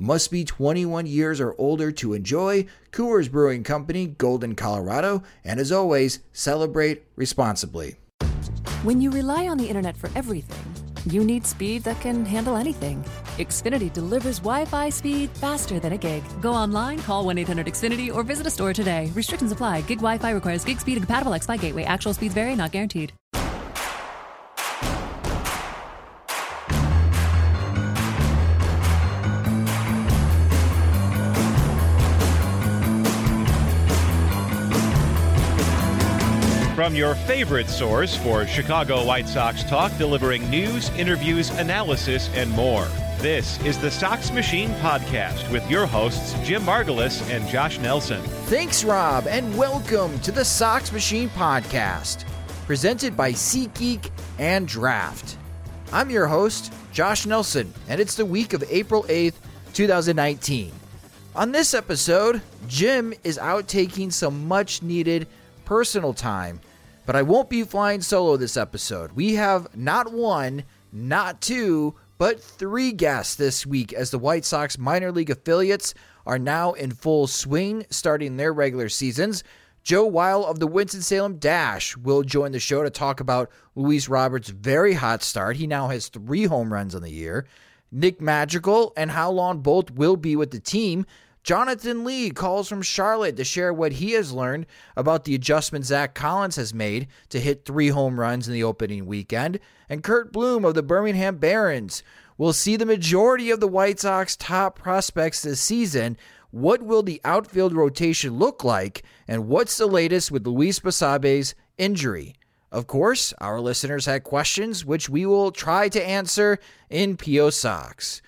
Must be 21 years or older to enjoy. Coors Brewing Company, Golden, Colorado. And as always, celebrate responsibly. When you rely on the internet for everything, you need speed that can handle anything. Xfinity delivers Wi Fi speed faster than a gig. Go online, call 1 800 Xfinity, or visit a store today. Restrictions apply. Gig Wi Fi requires gig speed and compatible X Fi gateway. Actual speeds vary, not guaranteed. From your favorite source for Chicago White Sox talk, delivering news, interviews, analysis, and more. This is the Sox Machine Podcast with your hosts, Jim Margalus and Josh Nelson. Thanks, Rob, and welcome to the Sox Machine Podcast, presented by SeatGeek and Draft. I'm your host, Josh Nelson, and it's the week of April 8th, 2019. On this episode, Jim is out taking some much needed personal time but I won't be flying solo this episode. We have not one, not two, but three guests this week as the White Sox minor league affiliates are now in full swing, starting their regular seasons. Joe Weil of the Winston-Salem Dash will join the show to talk about Luis Robert's very hot start. He now has three home runs on the year. Nick Madrigal and how long both will be with the team. Jonathan Lee calls from Charlotte to share what he has learned about the adjustment Zack Collins has made to hit three home runs in the opening weekend. And Curt Bloom of the Birmingham Barons will see the majority of the White Sox top prospects this season. What will the outfield rotation look like? And what's the latest with Luis Basabe's injury? Of course, our listeners had questions, which we will try to answer in PO Sox.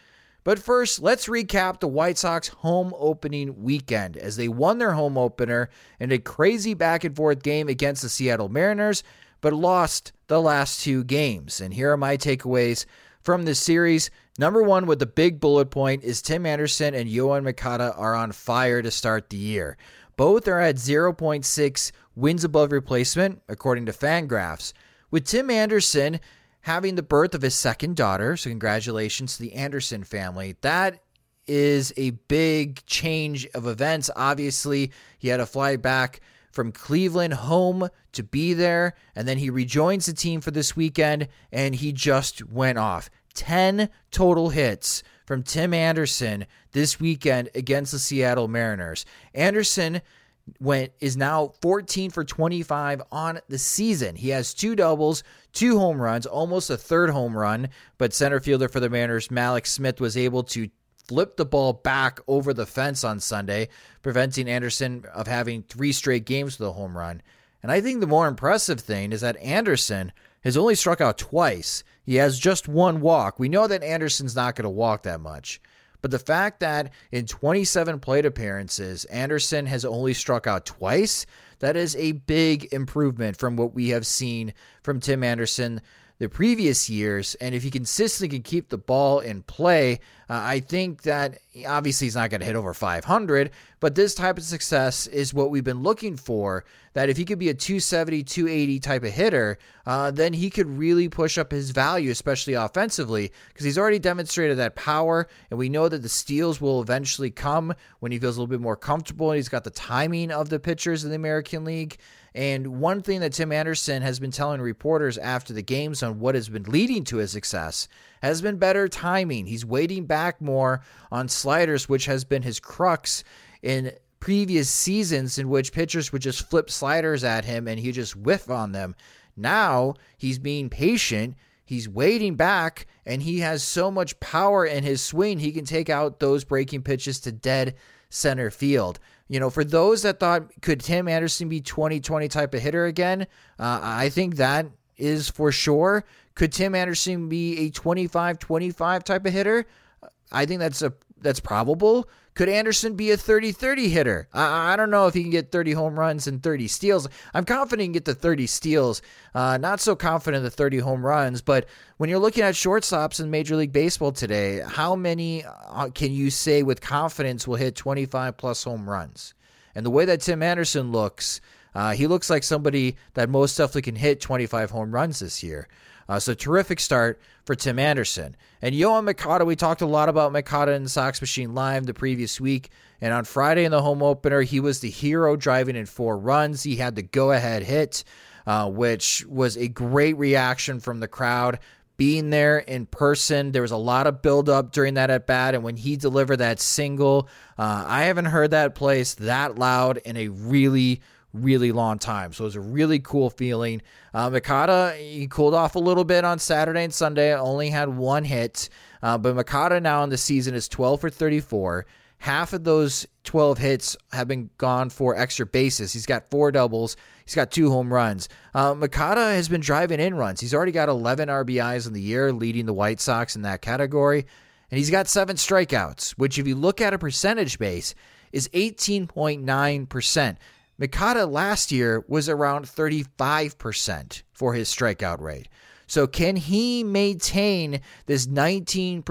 But first, let's recap the White Sox home opening weekend as they won their home opener in a crazy back and forth game against the Seattle Mariners, but lost the last two games. And here are my takeaways from this series. Number one, with the big bullet point, is Tim Anderson and Yoan Moncada are on fire to start the year. Both are at 0.6 wins above replacement, according to Fangraphs. With Tim Anderson, having the birth of his second daughter. So, congratulations to the Anderson family. That is a big change of events. Obviously, he had to fly back from Cleveland home to be there, and then he rejoins the team for this weekend, and he just went off. 10 total hits from Tim Anderson this weekend against the Seattle Mariners. Anderson went is now 14 for 25 on the season. He has two doubles, two home runs, almost a third home run, but center fielder for the Mariners, Mallex Smith was able to flip the ball back over the fence on Sunday, preventing Anderson of having three straight games with a home run. And I think the more impressive thing is that Anderson has only struck out twice. He has just one walk. We know that Anderson's not going to walk that much. But the fact that in 27 plate appearances, Anderson has only struck out twice, that is a big improvement from what we have seen from Tim Anderson the previous years. And if he consistently can keep the ball in play, uh, I think that obviously he's not going to hit over 500, but this type of success is what we've been looking for. That if he could be a 270, 280 type of hitter, uh, then he could really push up his value, especially offensively, because he's already demonstrated that power. And we know that the steals will eventually come when he feels a little bit more comfortable and he's got the timing of the pitchers in the American League. And one thing that Tim Anderson has been telling reporters after the games on what has been leading to his success has been better timing. He's waiting back more on sliders, which has been his crux in previous seasons in which pitchers would just flip sliders at him and he just whiff on them. Now he's being patient. He's waiting back and he has so much power in his swing, he can take out those breaking pitches to dead center field. You know, for those that thought, could Tim Anderson be 2020 type of hitter again? Uh, I think that is for sure. Could Tim Anderson be a 25 25 type of hitter? I think that's a that's probable. Could Anderson be a 30 30 hitter? I, I, don't know if he can get 30 home runs and 30 steals. I'm confident he can get the 30 steals. Uh, not so confident the 30 home runs. But when you're looking at shortstops in Major League Baseball today, how many uh, can you say with confidence will hit 25 plus home runs? And the way that Tim Anderson looks, uh, he looks like somebody that most definitely can hit 25 home runs this year. Uh, so terrific start for Tim Anderson. And Yoan Moncada, we talked a lot about Moncada in Sox Machine Live the previous week. And on Friday in the home opener, he was the hero driving in four runs. He had the go ahead hit, uh, which was a great reaction from the crowd. Being there in person, there was a lot of buildup during that at bat. And when he delivered that single, uh, I haven't heard that place that loud in a really, really long time. So it was a really cool feeling. Uh, Moncada, he cooled off a little bit on Saturday and Sunday, only had one hit. Uh, but Moncada now in the season is 12 for 34. Half of those 12 hits have been gone for extra bases. He's got four doubles. He's got two home runs. Uh, Moncada has been driving in runs. He's already got 11 RBIs in the year, leading the White Sox in that category. And he's got seven strikeouts, which, if you look at a percentage base, is 18.9%. Moncada last year was around 35% for his strikeout rate. So, can he maintain this 19%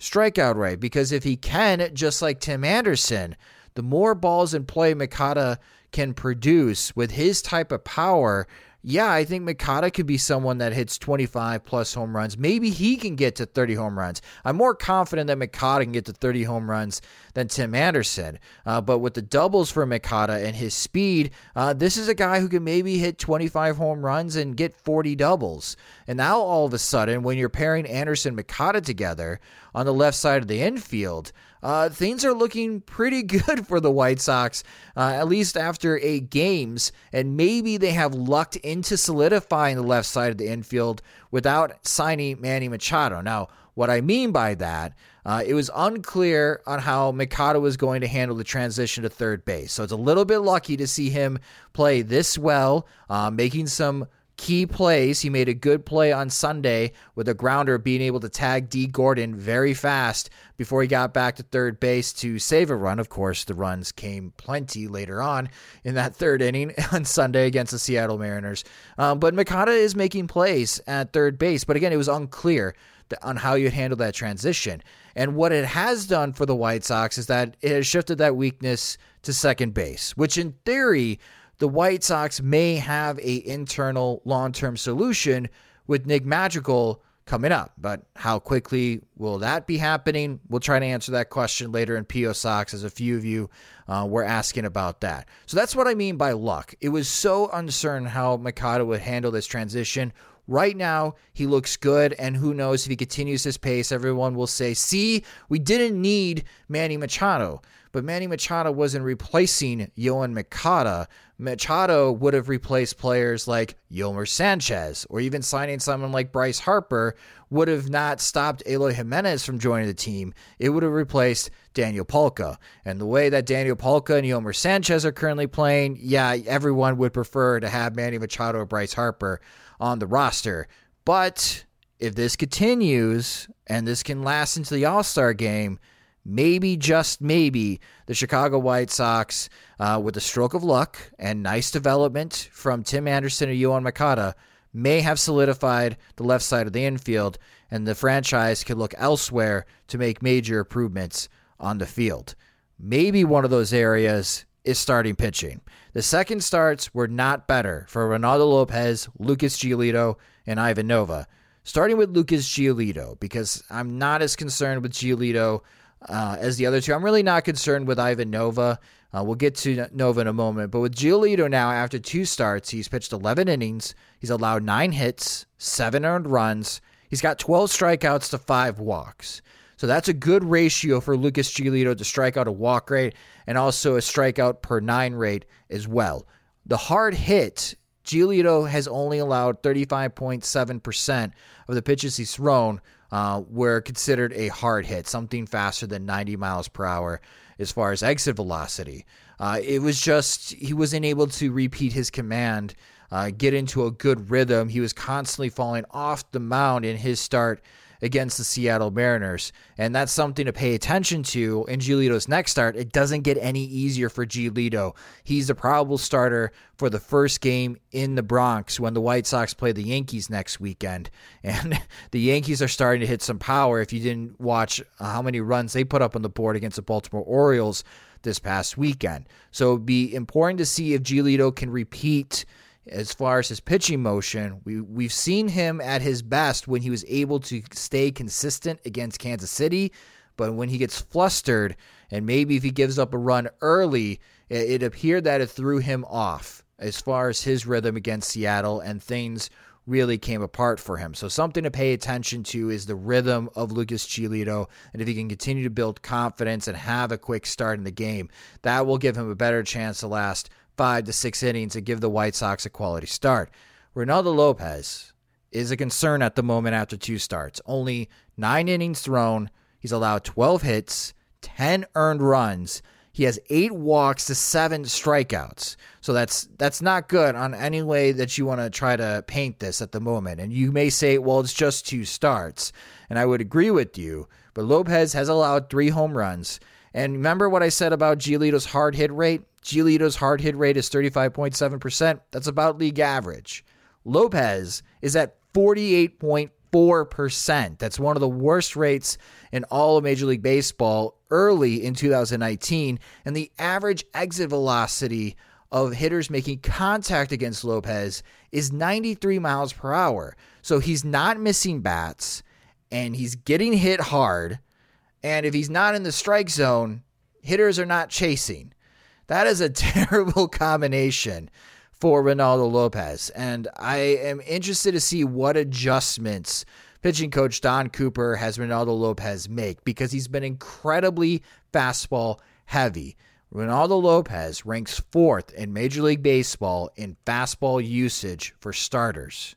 strikeout rate? Because if he can, just like Tim Anderson, the more balls in play Moncada can produce with his type of power, yeah, I think Moncada could be someone that hits 25 plus home runs. Maybe he can get to 30 home runs. I'm more confident that Moncada can get to 30 home runs than Tim Anderson. Uh, but with the doubles for Moncada and his speed, uh, this is a guy who can maybe hit 25 home runs and get 40 doubles. And now all of a sudden, when you're pairing Anderson Moncada together on the left side of the infield, uh, things are looking pretty good for the White Sox, uh, at least after eight games. And maybe they have lucked into solidifying the left side of the infield without signing Manny Machado. Now, what I mean by that, uh, it was unclear on how Moncada was going to handle the transition to third base. So it's a little bit lucky to see him play this well, uh, making some key plays. He made a good play on Sunday with a grounder being able to tag Dee Gordon very fast before he got back to third base to save a run. Of course, the runs came plenty later on in that third inning on Sunday against the Seattle Mariners. Um, but Moncada is making plays at third base. But again, it was unclear on how you handle that transition. And what it has done for the White Sox is that it has shifted that weakness to second base, which in theory the White Sox may have a internal long-term solution with Nick Madrigal coming up. But how quickly will that be happening? We'll try to answer that question later in PO Sox, as a few of you uh, were asking about that. So that's what I mean by luck. It was so uncertain how Moncada would handle this transition. Right now, he looks good, and who knows if he continues his pace, everyone will say, see, we didn't need Manny Machado. But Manny Machado wasn't replacing Yoan Moncada. Machado would have replaced players like Yolmer Sanchez, or even signing someone like Bryce Harper would have not stopped Eloy Jimenez from joining the team. It would have replaced Daniel Palka. And the way that Daniel Palka and Yolmer Sanchez are currently playing, yeah, everyone would prefer to have Manny Machado or Bryce Harper on the roster. But if this continues and this can last into the All Star game, maybe, just maybe, the Chicago White Sox, uh, with a stroke of luck and nice development from Tim Anderson and Yoan Moncada, may have solidified the left side of the infield, and the franchise can look elsewhere to make major improvements on the field. Maybe one of those areas is starting pitching. The second starts were not better for Reynaldo Lopez, Lucas Giolito, and Ivan Nova. Starting with Lucas Giolito, because I'm not as concerned with Giolito uh, as the other two. I'm really not concerned with Ivan Nova. Uh, we'll get to Nova in a moment. But with Giolito now, after two starts, he's pitched 11 innings. He's allowed nine hits, seven earned runs. He's got 12 strikeouts to five walks. So that's a good ratio for Lucas Giolito to strike out a walk rate and also a strikeout per nine rate as well. The hard hit, Giolito has only allowed 35.7% of the pitches he's thrown uh, were considered a hard hit, something faster than 90 miles per hour as far as exit velocity. Uh, it was just he wasn't able to repeat his command, uh, get into a good rhythm. He was constantly falling off the mound in his start against the Seattle Mariners. And that's something to pay attention to in Giolito's next start. It doesn't get any easier for Giolito. He's the probable starter for the first game in the Bronx when the White Sox play the Yankees next weekend. And the Yankees are starting to hit some power. If you didn't watch how many runs they put up on the board against the Baltimore Orioles this past weekend. So it'd be important to see if Giolito can repeat as far as his pitching motion, we we've seen him at his best when he was able to stay consistent against Kansas City, but when he gets flustered and maybe if he gives up a run early, it, it appeared that it threw him off as far as his rhythm against Seattle and things really came apart for him. So something to pay attention to is the rhythm of Lucas Giolito, and if he can continue to build confidence and have a quick start in the game, that will give him a better chance to last five to six innings and give the White Sox a quality start. Reynaldo Lopez is a concern at the moment after two starts. Only nine innings thrown. He's allowed 12 hits, 10 earned runs. He has eight walks to seven strikeouts. So that's that's not good on any way that you want to try to paint this at the moment. And you may say, well, it's just two starts. And I would agree with you. But Lopez has allowed three home runs. And remember what I said about Giolito's hard hit rate? Giolito's hard hit rate is 35.7%. That's about league average. Lopez is at 48.4%. That's one of the worst rates in all of Major League Baseball early in 2019. And the average exit velocity of hitters making contact against Lopez is 93 miles per hour. So he's not missing bats and he's getting hit hard. And if he's not in the strike zone, hitters are not chasing. That is a terrible combination for Reynaldo Lopez. And I am interested to see what adjustments pitching coach Don Cooper has Reynaldo Lopez make because he's been incredibly fastball heavy. Reynaldo Lopez ranks fourth in Major League Baseball in fastball usage for starters,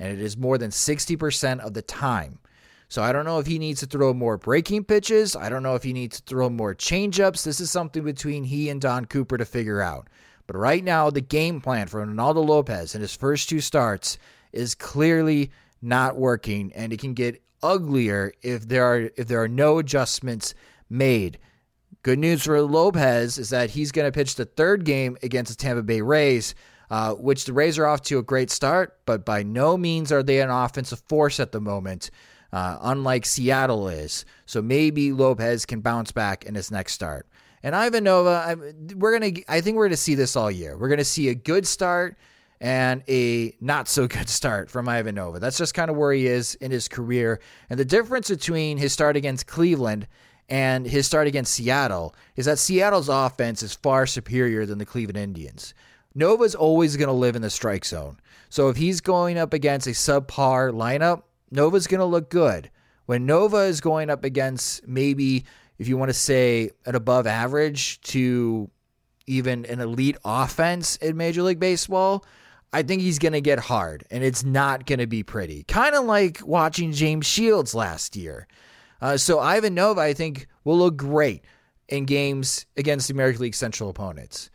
and it is more than 60% of the time. So I don't know if he needs to throw more breaking pitches. I don't know if he needs to throw more changeups. This is something between he and Don Cooper to figure out. But right now, the game plan for Reynaldo Lopez in his first two starts is clearly not working, and it can get uglier if there are if there are no adjustments made. Good news for Lopez is that he's going to pitch the third game against the Tampa Bay Rays, uh, which the Rays are off to a great start, but by no means are they an offensive force at the moment uh, unlike Seattle is. So maybe Lopez can bounce back in his next start. And Ivan Nova, I, we're gonna. I think we're gonna see this all year. We're gonna see a good start and a not so good start from Ivan Nova. That's just kind of where he is in his career. And the difference between his start against Cleveland and his start against Seattle is that Seattle's offense is far superior than the Cleveland Indians. Nova's always going to live in the strike zone. So if he's going up against a subpar lineup, Nova's going to look good. When Nova is going up against maybe, if you want to say, an above average to even an elite offense in Major League Baseball, I think he's going to get hard and it's not going to be pretty. Kind of like watching James Shields last year. Uh, so Ivan Nova, I think, will look great in games against the American League Central opponents.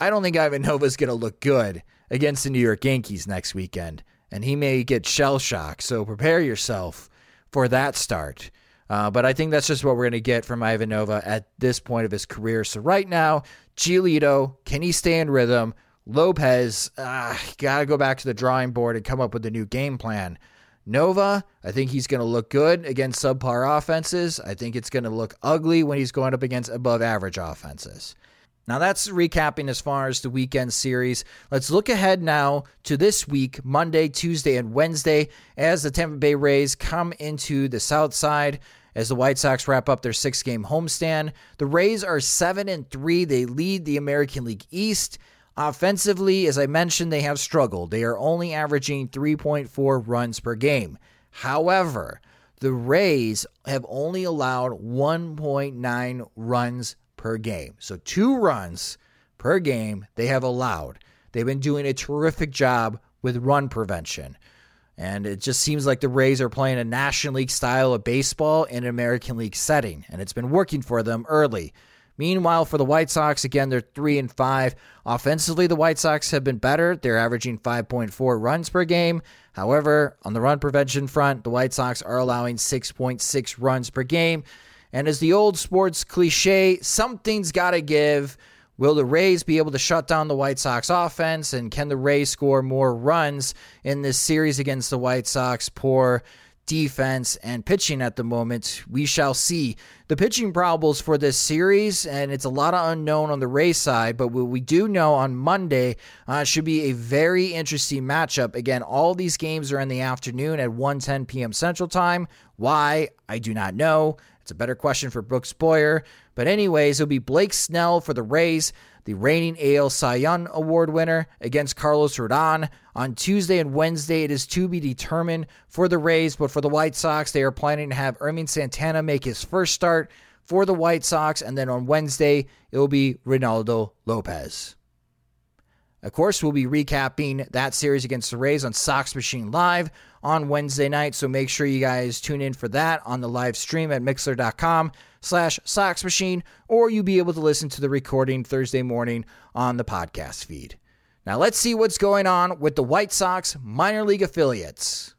I don't think Ivan Nova is going to look good against the New York Yankees next weekend and he may get shell shock. So prepare yourself for that start. Uh, but I think that's just what we're going to get from Ivan Nova at this point of his career. So right now, Giolito, can he stay in rhythm? Lopez, uh, got to go back to the drawing board and come up with a new game plan. Nova, I think he's going to look good against subpar offenses. I think it's going to look ugly when he's going up against above average offenses. Now that's recapping as far as the weekend series. Let's look ahead now to this week, Monday, Tuesday, and Wednesday, as the Tampa Bay Rays come into the South Side as the White Sox wrap up their six game homestand. The Rays are 7 and 3. They lead the American League East. Offensively, as I mentioned, they have struggled. They are only averaging 3.4 runs per game. However, the Rays have only allowed 1.9 runs per game. So, two runs per game they have allowed. They've been doing a terrific job with run prevention. And it just seems like the Rays are playing a National League style of baseball in an American League setting, and it's been working for them early. Meanwhile, for the White Sox, again, they're 3 and 5. Offensively, the White Sox have been better. They're averaging 5.4 runs per game. However, on the run prevention front, the White Sox are allowing 6.6 runs per game. And as the old sports cliche, something's got to give. Will the Rays be able to shut down the White Sox offense? And can the Rays score more runs in this series against the White Sox? Poor defense and pitching at the moment. We shall see. The pitching probables for this series, and it's a lot of unknown on the Rays side, but what we do know on Monday uh, should be a very interesting matchup. Again, all these games are in the afternoon at 1:10 p.m. Central Time. Why? I do not know. It's a better question for Brooks Boyer. But, anyways, it'll be Blake Snell for the Rays, the reigning AL Cy Young Award winner, against Carlos Rodon. On Tuesday and Wednesday, it is to be determined for the Rays, but for the White Sox, they are planning to have Ervin Santana make his first start for the White Sox, and then on Wednesday, it will be Reynaldo Lopez. Of course, we'll be recapping that series against the Rays on Sox Machine Live on Wednesday night, so make sure you guys tune in for that on the live stream at mixlr.com slash Sox Machine, or you'll be able to listen to the recording Thursday morning on the podcast feed. Now let's see what's going on with the White Sox minor league affiliates.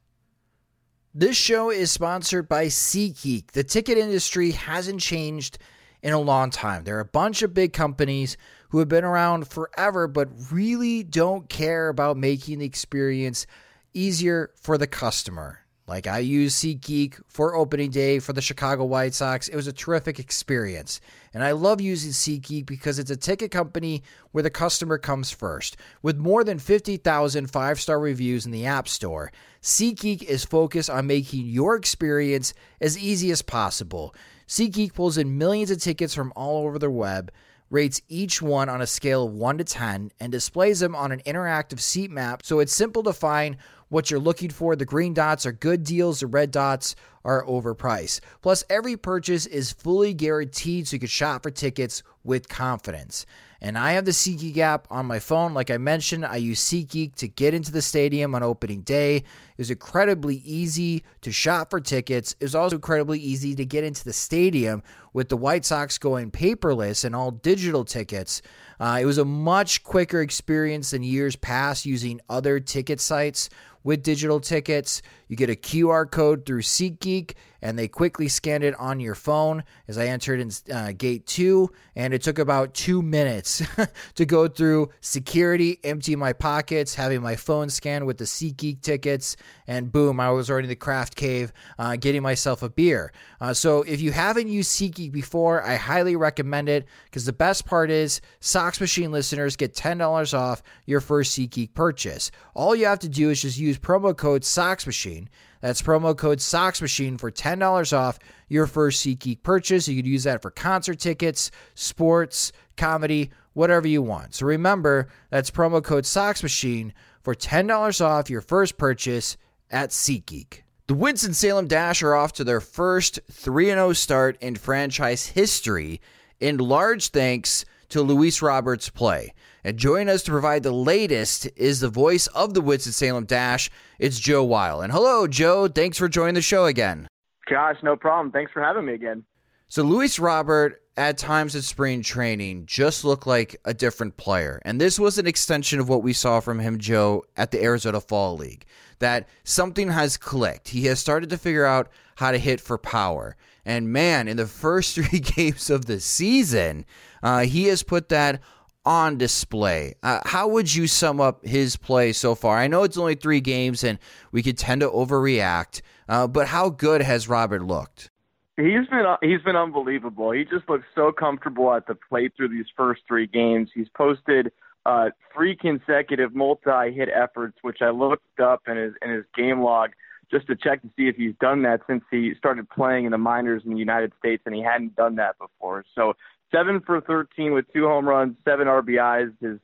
This show is sponsored by SeatGeek. The ticket industry hasn't changed in a long time. There are a bunch of big companies who have been around forever, but really don't care about making the experience easier for the customer. Like I used SeatGeek for opening day for the Chicago White Sox. It was a terrific experience. And I love using SeatGeek because it's a ticket company where the customer comes first. With more than 50,000 five star reviews in the App Store, SeatGeek is focused on making your experience as easy as possible. SeatGeek pulls in millions of tickets from all over the web rates each one on a scale of 1 to 10, and displays them on an interactive seat map so it's simple to find what you're looking for. The green dots are good deals, the red dots are overpriced. Plus, every purchase is fully guaranteed so you can shop for tickets with confidence. And I have the SeatGeek app on my phone. Like I mentioned, I use SeatGeek to get into the stadium on opening day. It was incredibly easy to shop for tickets. It was also incredibly easy to get into the stadium with the White Sox going paperless and all digital tickets. Uh, it was a much quicker experience than years past using other ticket sites with digital tickets. You get a QR code through SeatGeek, and they quickly scanned it on your phone as I entered in uh, gate two, and it took about two minutes to go through security, empty my pockets, having my phone scanned with the SeatGeek tickets, and boom, I was already in the craft cave uh, getting myself a beer. Uh, so if you haven't used SeatGeek before, I highly recommend it because the best part is Sox Machine listeners get $10 off your first SeatGeek purchase. All you have to do is just use promo code Sox Machine. That's promo code Sox Machine for $10 off your first SeatGeek purchase. You could use that for concert tickets, sports, comedy, whatever you want. So remember, that's promo code Sox Machine for $10 off your first purchase at SeatGeek. The Winston-Salem Dash are off to their first 3 0 start in franchise history, in large thanks to Luis Robert's play. And joining us to provide the latest is the voice of the Winston-Salem Dash. It's Joe Weil. And hello, Joe. Thanks for joining the show again. Josh, no problem. Thanks for having me again. So, Luis Robert, at times at spring training, just looked like a different player. And this was an extension of what we saw from him, Joe, at the Arizona Fall League. That something has clicked. He has started to figure out how to hit for power. And man, in the first three games of the season, uh, he has put that on display. Uh, how would you sum up his play so far? I know it's only three games and we could tend to overreact, uh, but how good has Robert looked? He's been he's been unbelievable. He just looks so comfortable at the plate through these first three games. He's posted uh, three consecutive multi-hit efforts, which I looked up in his in his game log just to check to see if he's done that since he started playing in the minors in the United States, and he hadn't done that before. So seven for 13 with two home runs, seven RBIs. His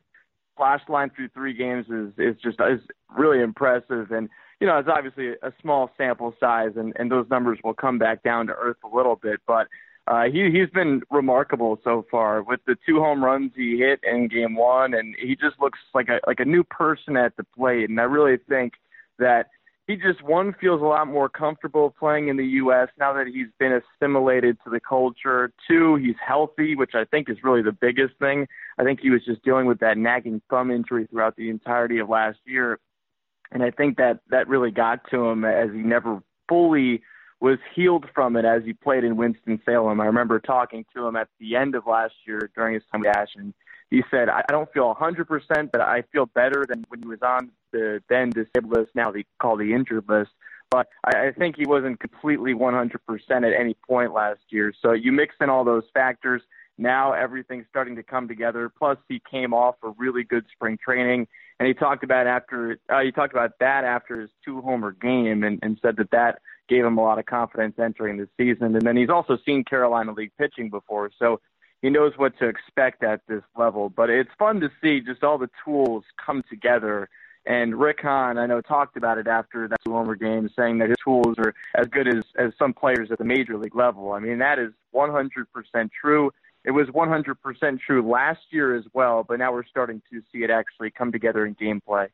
slash line through three games is is just is really impressive, and you know it's obviously a small sample size, and and those numbers will come back down to earth a little bit, but. Uh, he he's been remarkable so far with the two home runs he hit in game one, and he just looks like a like a new person at the plate. And I really think that he just one feels a lot more comfortable playing in the U.S. now that he's been assimilated to the culture. Two, he's healthy, which I think is really the biggest thing. I think he was just dealing with that nagging thumb injury throughout the entirety of last year, and I think that that really got to him as he never fully was healed from it as he played in Winston Salem. I remember talking to him at the end of last year during his time with Ash, and he said, "I don't feel 100%, but I feel better than when he was on the then disabled list, now they call the injured list. But I, I think he wasn't completely 100% at any point last year. So you mix in all those factors. Now everything's starting to come together. Plus, he came off a really good spring training, and he talked about after uh, he talked about that after his two homer game, and, and said that that gave him a lot of confidence entering the season. And then he's also seen Carolina League pitching before, so he knows what to expect at this level. But it's fun to see just all the tools come together and Rick Hahn, I know, talked about it after that two homer game, saying that his tools are as good as, as some players at the major league level. I mean, that is 100% true. It was 100% true last year as well, but now we're starting to see it actually come together in gameplay.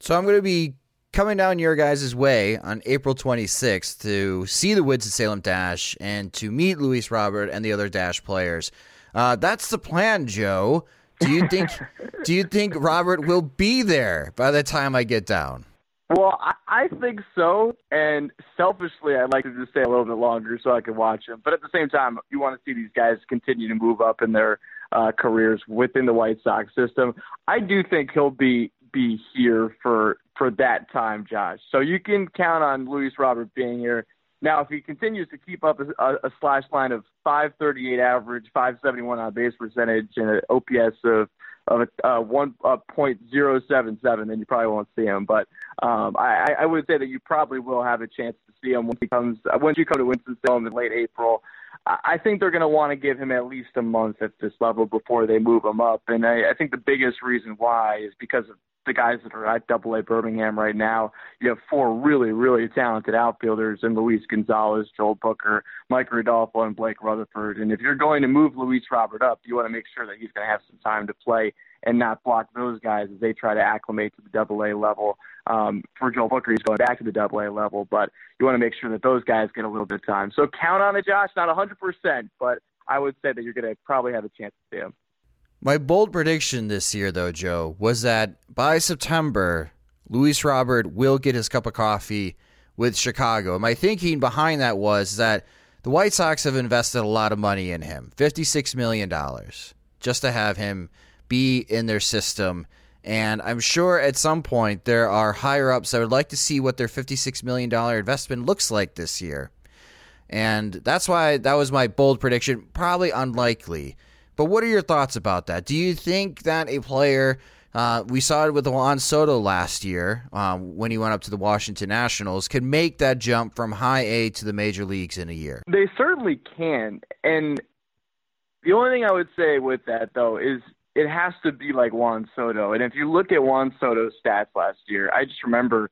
So I'm going to be coming down your guys' way on April 26th to see the Winston-Salem Dash and to meet Luis Robert and the other Dash players. Uh, that's the plan, Joe. Do you think do you think Robert will be there by the time I get down? Well, I, I think so, and selfishly, I'd like to just stay a little bit longer so I can watch him. But at the same time, you want to see these guys continue to move up in their uh, careers within the White Sox system. I do think he'll be be here for for that time, Josh. So you can count on Luis Robert being here. Now, if he continues to keep up a, a, slash line of 538 average, 571 on base percentage, and an OPS of of a uh, one uh, point zero seven seven, then you probably won't see him. But um, I, I would say that you probably will have a chance to see him when he comes uh, once you come to Winston Salem in late April. I think they're going to want to give him at least a month at this level before they move him up, and I, I think the biggest reason why is because of the guys that are at Double A Birmingham right now. You have four really, really talented outfielders in Luis Gonzalez, Joel Booker, Micker Adolfo, and Blake Rutherford. And if you're going to move Luis Robert up, you want to make sure that he's going to have some time to play and not block those guys as they try to acclimate to the Double A level. Um, for Joel Booker, he's going back to the Double A level, but you want to make sure that those guys get a little bit of time. So count on it, Josh. Not 100%, but I would say that you're going to probably have a chance to see him. My bold prediction this year, though, Joe, was that by September, Luis Robert will get his cup of coffee with Chicago. My thinking behind that was that the White Sox have invested a lot of money in him $56 million just to have him be in their system. And I'm sure at some point there are higher ups that would like to see what their $56 million investment looks like this year. And that's why that was my bold prediction. Probably unlikely. But what are your thoughts about that? Do you think that a player, uh, we saw it with Juan Soto last year um, when he went up to the Washington Nationals, can make that jump from high A to the major leagues in a year? They certainly can. And the only thing I would say with that, though, is it has to be like Juan Soto. And if you look at Juan Soto's stats last year, I just remember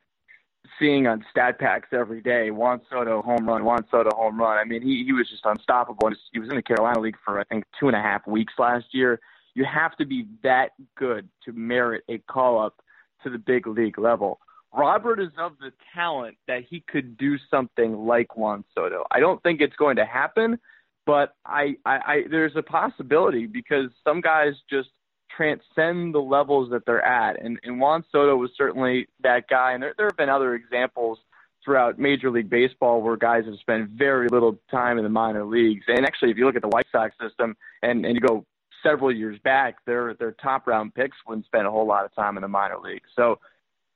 seeing on stat packs every day. Juan Soto home run, Juan Soto home run. I mean, he he was just unstoppable. He was in the Carolina League for I think two and a half weeks last year. You have to be that good to merit a call up to the big league level. Robert is of the talent that he could do something like Juan Soto. I don't think it's going to happen, but I, I, I there's a possibility because some guys just transcend the levels that they're at. And, and Juan Soto was certainly that guy. And there, there have been other examples throughout Major League Baseball where guys have spent very little time in the minor leagues. And actually, if you look at the White Sox system and, and you go several years back, their their top round picks wouldn't spend a whole lot of time in the minor leagues. So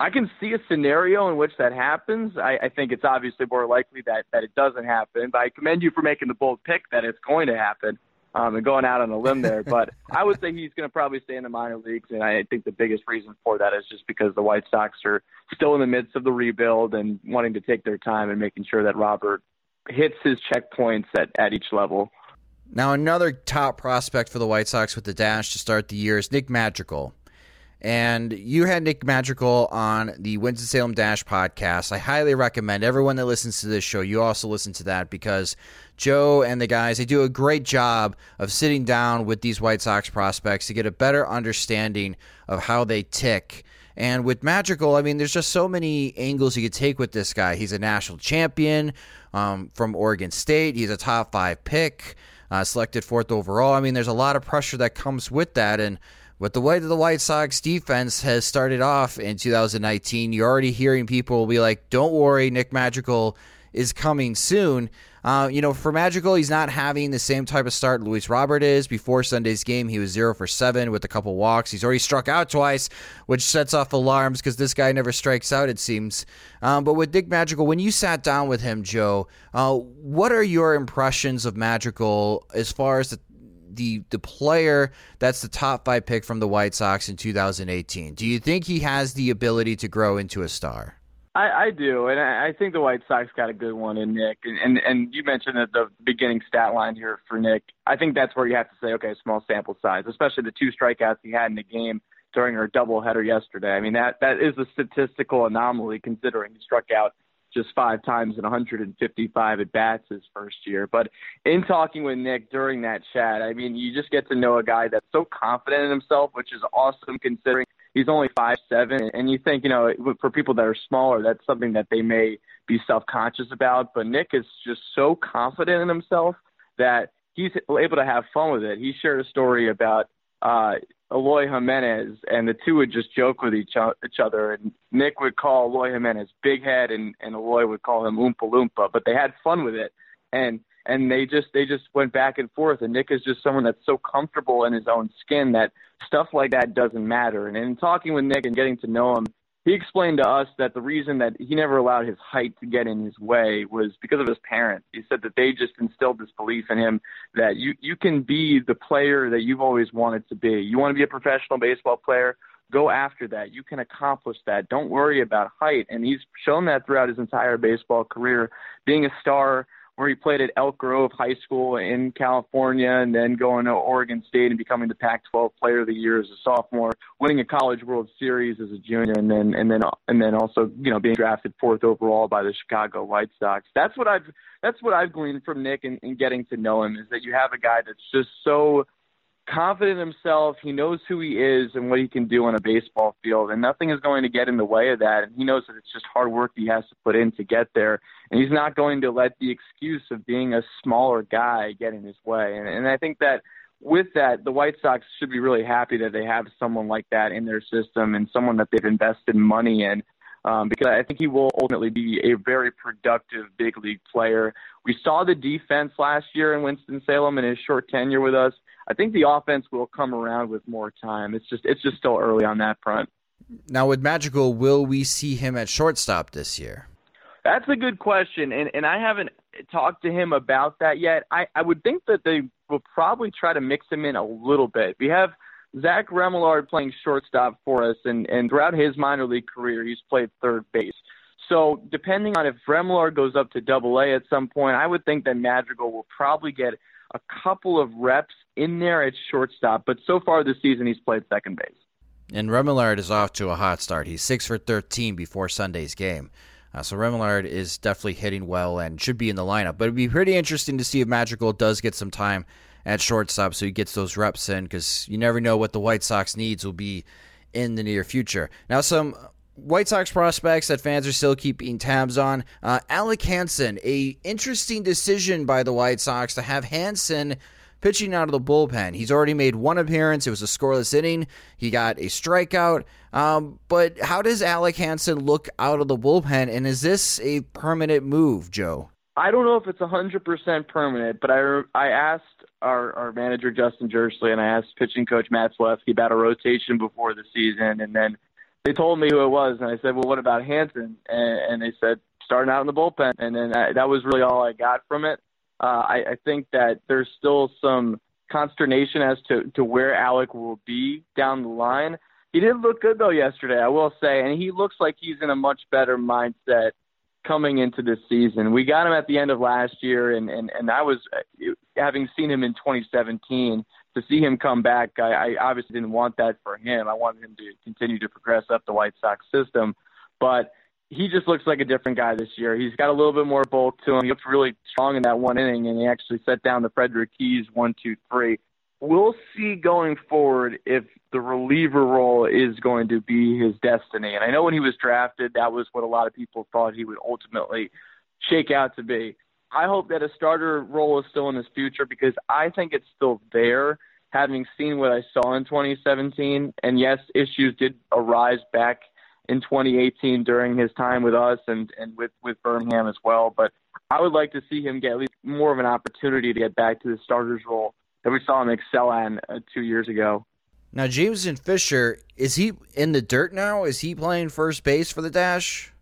I can see a scenario in which that happens. I, I think it's obviously more likely that that it doesn't happen. But I commend you for making the bold pick that it's going to happen. Um, and going out on a limb there. But I would say he's going to probably stay in the minor leagues, and I think the biggest reason for that is just because the White Sox are still in the midst of the rebuild and wanting to take their time and making sure that Robert hits his checkpoints at, at each level. Now, another top prospect for the White Sox with the dash to start the year is Nick Madrigal. And you had Nick Madrigal on the Winston-Salem Dash podcast. I highly recommend everyone that listens to this show, you also listen to that because Joe and the guys, they do a great job of sitting down with these White Sox prospects to get a better understanding of how they tick. And with Madrigal, I mean, there's just so many angles you could take with this guy. He's a national champion um, from Oregon State. He's a top five pick, uh, selected fourth overall. I mean, there's a lot of pressure that comes with that. And with the way that the White Sox defense has started off in 2019, you're already hearing people be like, don't worry, Nick Madrigal is coming soon. Uh, you know, for Madrigal, he's not having the same type of start Luis Robert is. Before Sunday's game, he was zero for seven with a couple walks. He's already struck out twice, which sets off alarms because this guy never strikes out, it seems. Um, but with Nick Madrigal, when you sat down with him, Joe, uh, what are your impressions of Madrigal as far as the the the player that's the top five pick from the White Sox in 2018. Do you think he has the ability to grow into a star? I, I do, and I, I think the White Sox got a good one in Nick. And, and and you mentioned at the beginning stat line here for Nick. I think that's where you have to say, okay, small sample size, especially the two strikeouts he had in the game during our doubleheader yesterday. I mean that that is a statistical anomaly considering he struck out just five times in 155 at bats his first year. But in talking with Nick during that chat, I mean, you just get to know a guy that's so confident in himself, which is awesome considering he's only five seven. And you think, you know, for people that are smaller, that's something that they may be self conscious about. But Nick is just so confident in himself that he's able to have fun with it. He shared a story about uh, Eloy Jimenez, and the two would just joke with each, each other. And Nick would call Eloy Jimenez Big Head, and, and Eloy would call him Oompa Loompa. But they had fun with it, and and they just they just went back and forth. And Nick is just someone that's so comfortable in his own skin that stuff like that doesn't matter. And in talking with Nick and getting to know him, he explained to us that the reason that he never allowed his height to get in his way was because of his parents. He said that they just instilled this belief in him that you you can be the player that you've always wanted to be. You want to be a professional baseball player, go after that. You can accomplish that. Don't worry about height. And he's shown that throughout his entire baseball career, being a star where he played at Elk Grove High School in California and then going to Oregon State and becoming the Pac-12 Player of the Year as a sophomore, winning a College World Series as a junior, and then and then and then also you know being drafted fourth overall by the Chicago White Sox. That's what I've that's what I've gleaned from Nick and getting to know him is that you have a guy that's just so confident in himself. He knows who he is and what he can do on a baseball field, and nothing is going to get in the way of that. And he knows that it's just hard work he has to put in to get there. And he's not going to let the excuse of being a smaller guy get in his way. And, and I think that with that, the White Sox should be really happy that they have someone like that in their system and someone that they've invested money in. Um, because I think he will ultimately be a very productive big league player. We saw the defense last year in Winston Salem in his short tenure with us. I think the offense will come around with more time. It's just it's just still early on that front. Now with Madrigal, will we see him at shortstop this year? That's a good question, and and I haven't talked to him about that yet. I I would think that they will probably try to mix him in a little bit. We have Zach Remillard playing shortstop for us, and and throughout his minor league career, he's played third base. So depending on if Remillard goes up to Double A at some point, I would think that Madrigal will probably get a couple of reps in there at shortstop, but so far this season he's played second base. And Remillard is off to a hot start. He's six for 13 before Sunday's game. Uh, so Remillard is definitely hitting well and should be in the lineup. But it'd be pretty interesting to see if Madrigal does get some time at shortstop so he gets those reps in because you never know what the White Sox needs will be in the near future. Now, some White Sox prospects that fans are still keeping tabs on. Uh, Alec Hansen, a interesting decision by the White Sox to have Hansen pitching out of the bullpen. He's already made one appearance. It was a scoreless inning. He got a strikeout. Um, but how does Alec Hansen look out of the bullpen? And is this a permanent move, Joe? I don't know if it's 100% permanent, but I, I asked our, our manager, Justin Jirschele, and I asked pitching coach Matt Zaleski about a rotation before the season. And then they told me who it was, and I said, "Well, what about Hansen?" And, and they said, "Starting out in the bullpen." And then I, that was really all I got from it. Uh, I, I think that there's still some consternation as to to where Alec will be down the line. He did look good though yesterday, I will say, and he looks like he's in a much better mindset coming into this season. We got him at the end of last year, and and and I was having seen him in 2017 to see him come back. I, I obviously didn't want that for him. I wanted him to continue to progress up the White Sox system, but he just looks like a different guy this year. He's got a little bit more bulk to him. He looked really strong in that one inning, and he actually set down the Frederick Keys one, two, three. We'll see going forward if the reliever role is going to be his destiny. And I know when he was drafted, that was what a lot of people thought he would ultimately shake out to be. I hope that a starter role is still in his future because I think it's still there, having seen what I saw in 2017. And yes, issues did arise back in 2018 during his time with us and, and with, with Birmingham as well. But I would like to see him get at least more of an opportunity to get back to the starter's role that we saw him excel at uh, two years ago. Now, Jameson Fisher, is he in the dirt now? Is he playing first base for the Dash?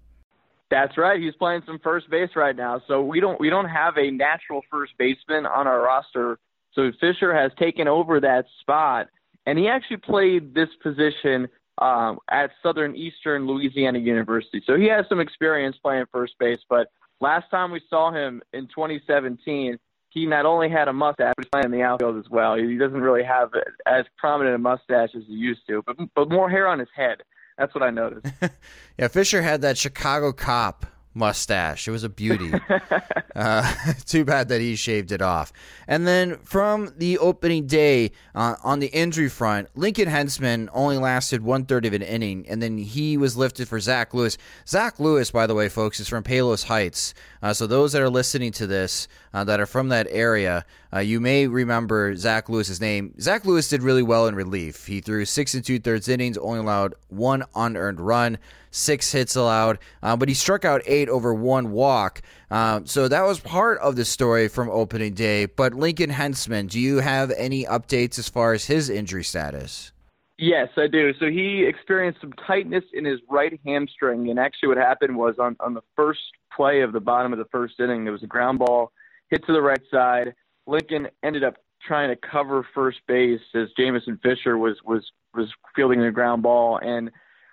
That's right. He's playing some first base right now. So we don't we don't have a natural first baseman on our roster. So Fisher has taken over that spot, and he actually played this position um, at Southern Eastern Louisiana University. So he has some experience playing first base. But last time we saw him in 2017, he not only had a mustache, but he's playing in the outfield as well. He doesn't really have as prominent a mustache as he used to, but but more hair on his head. That's what I noticed. yeah, Fisher had that Chicago cop mustache. It was a beauty. uh, too bad that he shaved it off. And then from the opening day uh, on the injury front, Lincoln Henzman only lasted one third of an inning, and then he was lifted for Zach Lewis. Zach Lewis, by the way, folks, is from Palos Heights. Uh, so those that are listening to this uh, that are from that area, uh, you may remember Zach Lewis's name. Zach Lewis did really well in relief. He threw six and two thirds innings, only allowed one unearned run, six hits allowed, uh, but he struck out eight over one walk. Uh, so that was part of the story from opening day. But Lincoln Henzman, do you have any updates as far as his injury status? Yes, I do. So he experienced some tightness in his right hamstring, and actually, what happened was on on the first play of the bottom of the first inning, there was a ground ball hit to the right side. Lincoln ended up trying to cover first base as Jameson Fisher was was was fielding the ground ball, and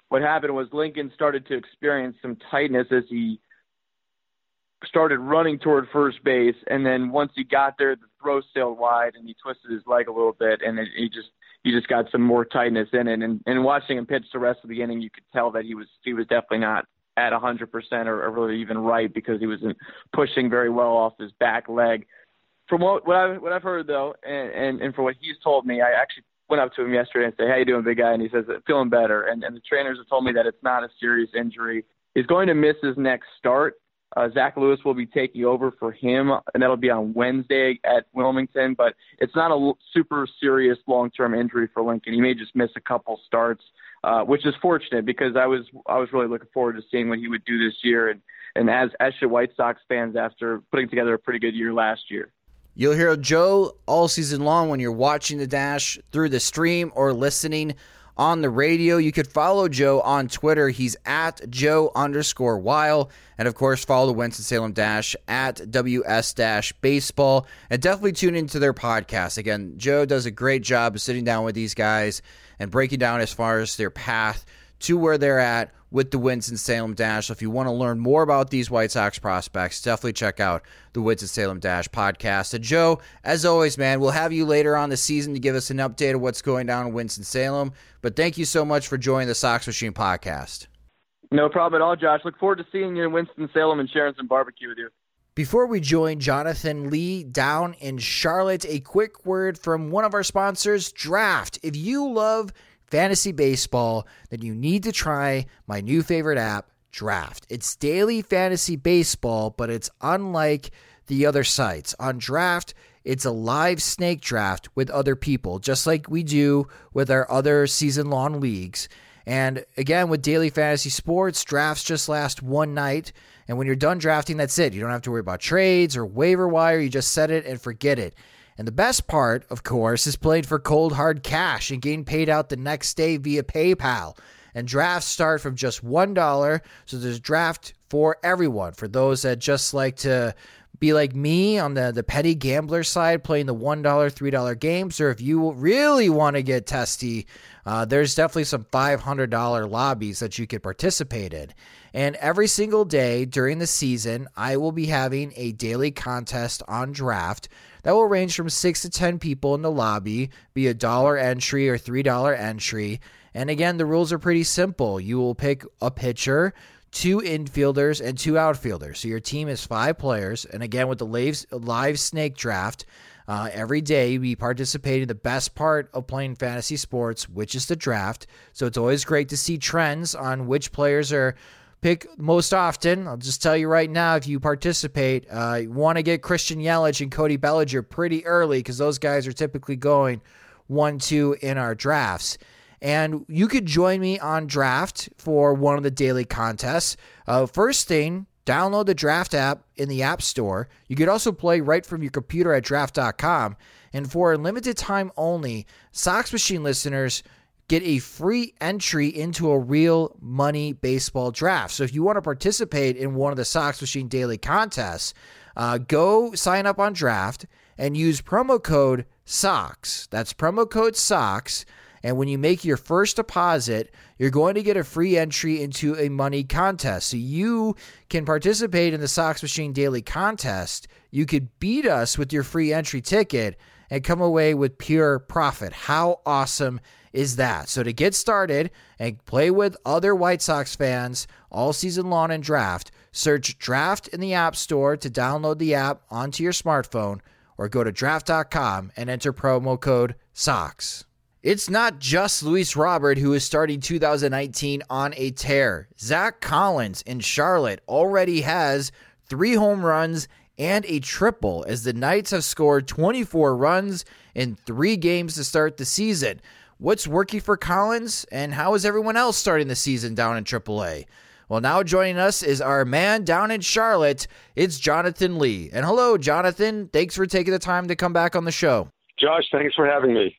what happened was Lincoln started to experience some tightness as he started running toward first base, and then once he got there, the throw sailed wide, and he twisted his leg a little bit, and he just he just got some more tightness in it. And, and watching him pitch the rest of the inning, you could tell that he was he was definitely not at 100% or, or really even right because he wasn't pushing very well off his back leg. From what what I've what I've heard though, and and, and for what he's told me, I actually went up to him yesterday and said, "How you doing, big guy?" And he says, "Feeling better." And and the trainers have told me that it's not a serious injury. He's going to miss his next start. Uh, Zach Lewis will be taking over for him, and that'll be on Wednesday at Wilmington. But it's not a super serious long-term injury for Lincoln. He may just miss a couple starts, uh, which is fortunate because I was I was really looking forward to seeing what he would do this year, and and as as should White Sox fans after putting together a pretty good year last year. You'll hear Joe all season long when you're watching the Dash through the stream or listening on the radio. You could follow Joe on Twitter. He's at Joe underscore Weil. And of course, follow the Winston-Salem Dash at WS Dash Baseball. And definitely tune into their podcast. Again, Joe does a great job of sitting down with these guys and breaking down as far as their path to where they're at with the Winston-Salem Dash. So if you want to learn more about these White Sox prospects, definitely check out the Winston-Salem Dash podcast. And Joe, as always, man, we'll have you later on the season to give us an update of what's going down in Winston-Salem. But thank you so much for joining the Sox Machine podcast. No problem at all, Josh. Look forward to seeing you in Winston-Salem and sharing some barbecue with you. Before we join Jonathan Lee down in Charlotte, a quick word from one of our sponsors, Draft. If you love fantasy baseball, then you need to try my new favorite app, Draft. It's daily fantasy baseball, but it's unlike the other sites. On Draft, it's a live snake draft with other people, just like we do with our other season long leagues. And again, with daily fantasy sports, drafts just last one night. And when you're done drafting, that's it. You don't have to worry about trades or waiver wire. You just set it and forget it. And the best part, of course, is played for cold hard cash and getting paid out the next day via PayPal. And drafts start from just $1. So there's draft for everyone. For those that just like to be like me on the, the petty gambler side, playing the $1, $3 games, or if you really want to get testy, uh, there's definitely some $500 lobbies that you could participate in. And every single day during the season, I will be having a daily contest on draft that will range from six to 10 people in the lobby, be a dollar entry or $3 entry. And again, the rules are pretty simple. You will pick a pitcher two infielders, and two outfielders. So your team is five players. And again, with the live, live snake draft, uh, every day we participate in the best part of playing fantasy sports, which is the draft. So it's always great to see trends on which players are picked most often. I'll just tell you right now, if you participate, uh, you want to get Christian Yelich and Cody Bellinger pretty early because those guys are typically going one, two in our drafts. And you could join me on Draft for one of the daily contests. Uh, first thing, download the Draft app in the App Store. You could also play right from your computer at draft.com. And for a limited time only, Sox Machine listeners get a free entry into a real money baseball draft. So if you want to participate in one of the Sox Machine daily contests, uh, go sign up on Draft and use promo code SOX. That's promo code SOX and when you make your first deposit, you're going to get a free entry into a money contest. So you can participate in the Sox Machine Daily Contest. You could beat us with your free entry ticket and come away with pure profit. How awesome is that? So to get started and play with other White Sox fans all season long in draft, search draft in the App Store to download the app onto your smartphone or go to draft.com and enter promo code SOX. It's not just Luis Robert who is starting 2019 on a tear. Zack Collins in Charlotte already has three home runs and a triple as the Knights have scored 24 runs in three games to start the season. What's working for Collins and how is everyone else starting the season down in AAA? Well, now joining us is our man down in Charlotte. It's Jonathan Lee. And hello, Jonathan. Thanks for taking the time to come back on the show. Josh, thanks for having me.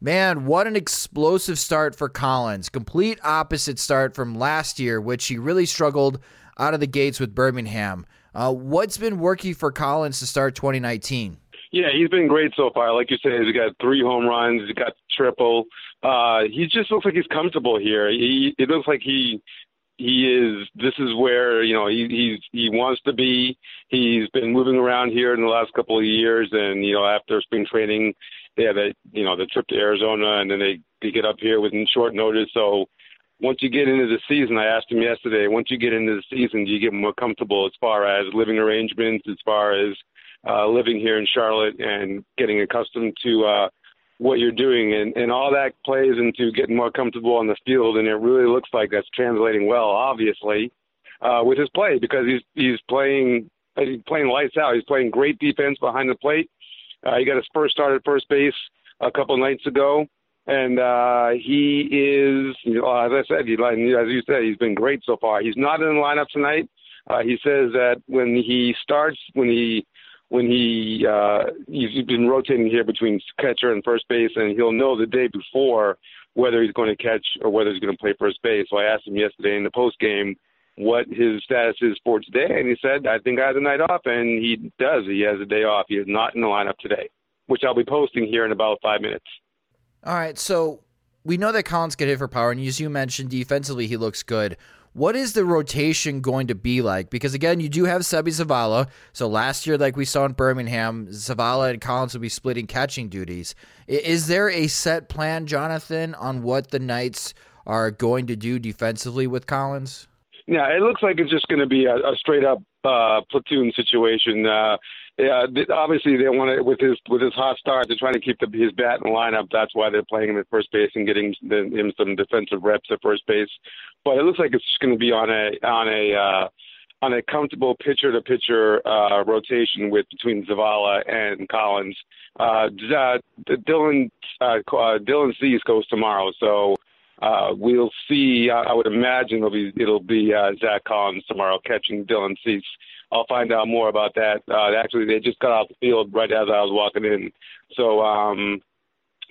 Man, what an explosive start for Collins. Complete opposite start from last year, which he really struggled out of the gates with Birmingham. Uh, what's been working for Collins to start 2019? Yeah, he's been great so far. Like you said, he's got three home runs. He's got triple. Uh, he just looks like he's comfortable here. He it looks like he he is. This is where you know he he's he wants to be. He's been moving around here in the last couple of years, and you know after spring training, they have a you know the trip to Arizona, and then they they get up here within short notice. So once you get into the season, I asked him yesterday. Once you get into the season, do you get more comfortable as far as living arrangements, as far as uh, living here in Charlotte and getting accustomed to uh, what you're doing, and and all that plays into getting more comfortable on the field, and it really looks like that's translating well, obviously, uh, with his play because he's he's playing he's playing lights out. He's playing great defense behind the plate uh, he got his first start at first base a couple nights ago, and uh, he is, you know, as I said, he, as you said, he's been great so far. He's not in the lineup tonight. Uh, he says that when he starts, when he when he uh, he's been rotating here between catcher and first base, and he'll know the day before whether he's going to catch or whether he's going to play first base. So I asked him yesterday in the post game what his status is for today, and he said, "I think I have a night off," and he does. He has a day off. He is not in the lineup today, which I'll be posting here in about five minutes. All right, so we know that Collins can hit for power, and as you mentioned, defensively he looks good. What is the rotation going to be like? Because again, you do have Seby Zavala. So last year, like we saw in Birmingham, Zavala and Collins will be splitting catching duties. Is there a set plan, Jonathan, on what the Knights are going to do defensively with Collins? Yeah, it looks like it's just going to be a, a straight up uh, platoon situation. Uh, yeah, obviously they want to with his with his hot start. They're trying to keep the, his bat in the lineup. That's why they're playing him at first base and getting him some defensive reps at first base. But it looks like it's just going to be on a on a uh, on a comfortable pitcher to pitcher uh, rotation with between Zavala and Collins. Uh, Dylan uh, Dylan Cease goes tomorrow, so uh, we'll see. I, I would imagine it'll be it'll be uh, Zack Collins tomorrow catching Dylan Cease. I'll find out more about that. Uh, actually, they just got off the field right as I was walking in, so um,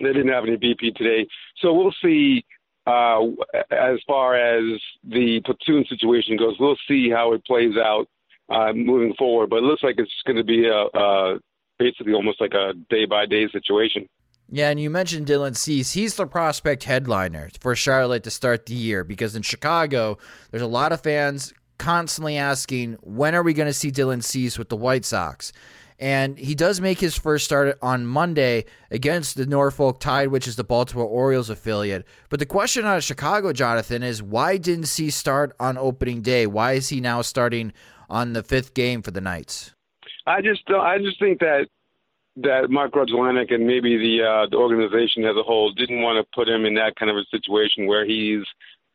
they didn't have any BP today. So we'll see. Uh, as far as the platoon situation goes, we'll see how it plays out uh, moving forward. But it looks like it's going to be a, a basically almost like a day by day situation. Yeah, and you mentioned Dylan Cease. He's the prospect headliner for Charlotte to start the year because in Chicago, there's a lot of fans constantly asking, when are we going to see Dylan Cease with the White Sox? And he does make his first start on Monday against the Norfolk Tide, which is the Baltimore Orioles affiliate. But the question out of Chicago, Jonathan, is why didn't he start on opening day? Why is he now starting on the fifth game for the Knights? I just I just think that that Mark Grudzielanek and maybe the uh, the organization as a whole didn't want to put him in that kind of a situation where he's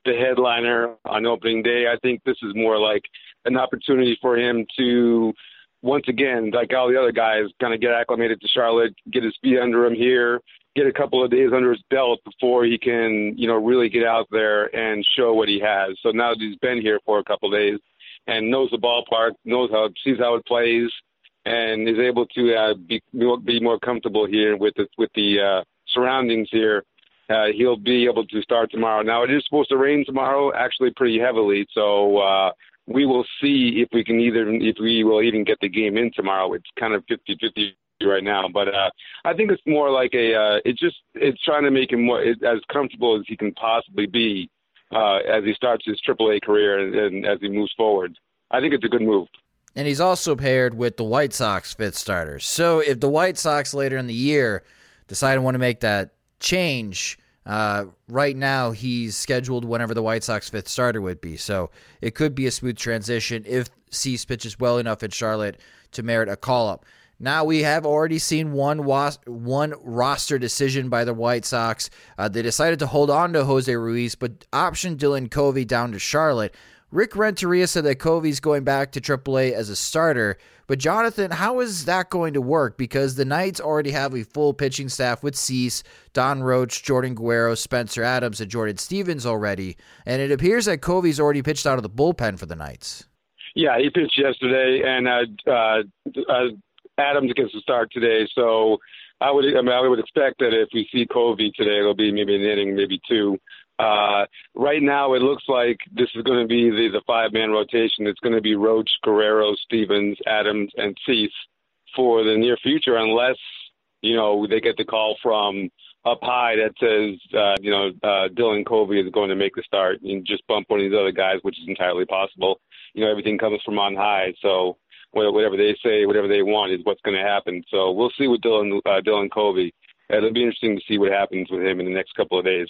the headliner on opening day. I think this is more like an opportunity for him to once again, like all the other guys, kind of get acclimated to Charlotte, get his feet under him here, get a couple of days under his belt before he can, you know, really get out there and show what he has. So now that he's been here for a couple of days and knows the ballpark, knows how sees how it plays, and is able to uh, be be more comfortable here with the with the uh, surroundings here. Uh, he'll be able to start tomorrow. Now it is supposed to rain tomorrow, actually pretty heavily. So uh, we will see if we can either if we will even get the game in tomorrow. It's kind of 50-50 right now, but uh, I think it's more like a uh, it's just it's trying to make him more as comfortable as he can possibly be uh, as he starts his AAA career and, and as he moves forward. I think it's a good move. And he's also paired with the White Sox fifth starters. So if the White Sox later in the year decide to want to make that change, uh, right now, he's scheduled whenever the White Sox fifth starter would be. So it could be a smooth transition if Cease pitches well enough in Charlotte to merit a call up. Now we have already seen one was- one roster decision by the White Sox. Uh, they decided to hold on to Jose Ruiz, but optioned Dylan Covey down to Charlotte. Rick Renteria said that Covey's going back to AAA as a starter. But Jonathan, how is that going to work? Because the Knights already have a full pitching staff with Cease, Donn Roach, Jordan Guerrero, Spencer Adams, and Jordan Stevens already. And it appears that Covey's already pitched out of the bullpen for the Knights. Yeah, he pitched yesterday, and uh, uh, uh, Adams gets to start today. So I would, I mean, I would expect that if we see Covey today, it'll be maybe an inning, maybe two. Uh, right now, it looks like this is going to be the, the five man rotation. It's going to be Roach, Guerrero, Stevens, Adams, and Cease for the near future, unless you know they get the call from up high that says uh, you know uh, Dylan Covey is going to make the start and just bump one of these other guys, which is entirely possible. You know everything comes from on high, so whatever they say, whatever they want is what's going to happen. So we'll see with Dylan uh, Dylan Covey. It'll be interesting to see what happens with him in the next couple of days.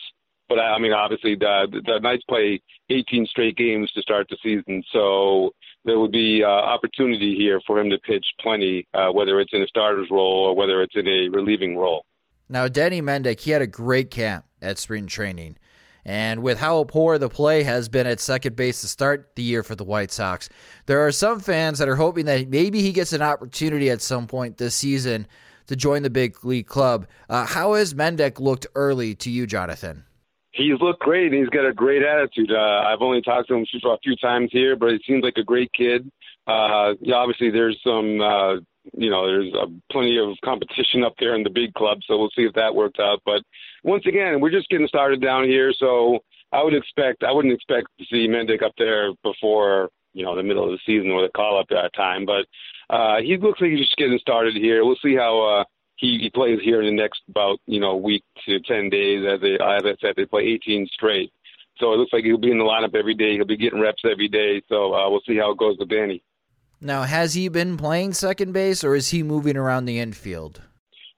But I mean, obviously, the, the Knights play 18 straight games to start the season, so there would be uh, opportunity here for him to pitch plenty, uh, whether it's in a starter's role or whether it's in a relieving role. Now, Danny Mendick, he had a great camp at spring training. And with how poor the play has been at second base to start the year for the White Sox, there are some fans that are hoping that maybe he gets an opportunity at some point this season to join the big league club. Uh, how has Mendick looked early to you, Jonathan? He's looked great and he's got a great attitude. Uh, I've only talked to him a few times here, but he seems like a great kid. Uh, obviously there's some, uh, you know, there's uh, plenty of competition up there in the big club, so we'll see if that works out. But once again, we're just getting started down here, so I would expect, I wouldn't expect to see Mendick up there before, you know, the middle of the season or the call up that time. But uh, he looks like he's just getting started here. We'll see how. Uh, he, he plays here in the next about you know week to ten days. As they as I said, they play 18 straight. So it looks like he'll be in the lineup every day. He'll be getting reps every day. So uh, we'll see how it goes with Danny. Now, has he been playing second base, or is he moving around the infield?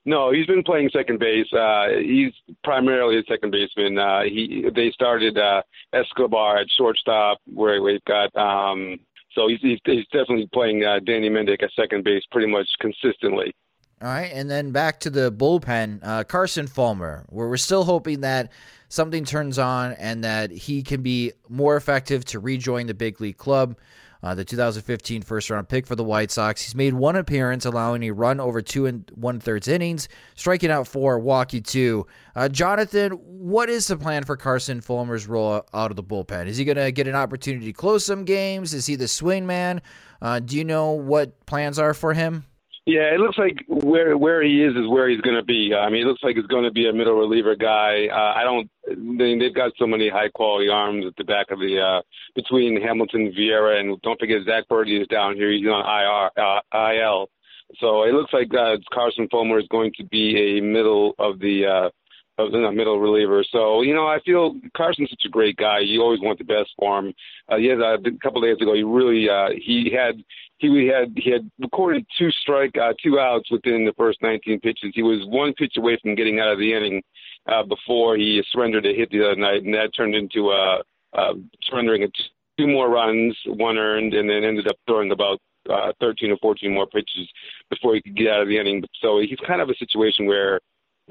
No, he's been playing second base. Uh, he's primarily a second baseman. Uh, he they started uh, Escobar at shortstop, where we've got. Um, so he's, he's, he's definitely playing uh, Danny Mendick at second base pretty much consistently. All right, and then back to the bullpen, uh, Carson Fulmer, where we're still hoping that something turns on and that he can be more effective to rejoin the big league club. Uh, the 2015 first round pick for the White Sox. He's made one appearance, allowing a run over two and one thirds innings, striking out four, walking two. Uh, Jonathan, what is the plan for Carson Fulmer's role out of the bullpen? Is he going to get an opportunity to close some games? Is he the swing man? Uh, do you know what plans are for him? Yeah, it looks like where where he is is where he's going to be. I mean, it looks like he's going to be a middle reliever guy. Uh, I don't. They, they've got so many high quality arms at the back of the uh, between Hamilton, Vieira, and don't forget Zack Burdi is down here. He's on IR uh, IL. So it looks like uh, Carson Fulmer is going to be a middle of the uh, of the middle reliever. So you know, I feel Carson's such a great guy. You always want the best for him. Uh, he uh, a couple days ago. He really uh, he had he had he had recorded two strike uh, two outs within the first 19 pitches. He was one pitch away from getting out of the inning uh, before he surrendered a hit the other night, and that turned into uh, uh, surrendering two more runs, one earned, and then ended up throwing about uh, 13 or 14 more pitches before he could get out of the inning. So he's kind of a situation where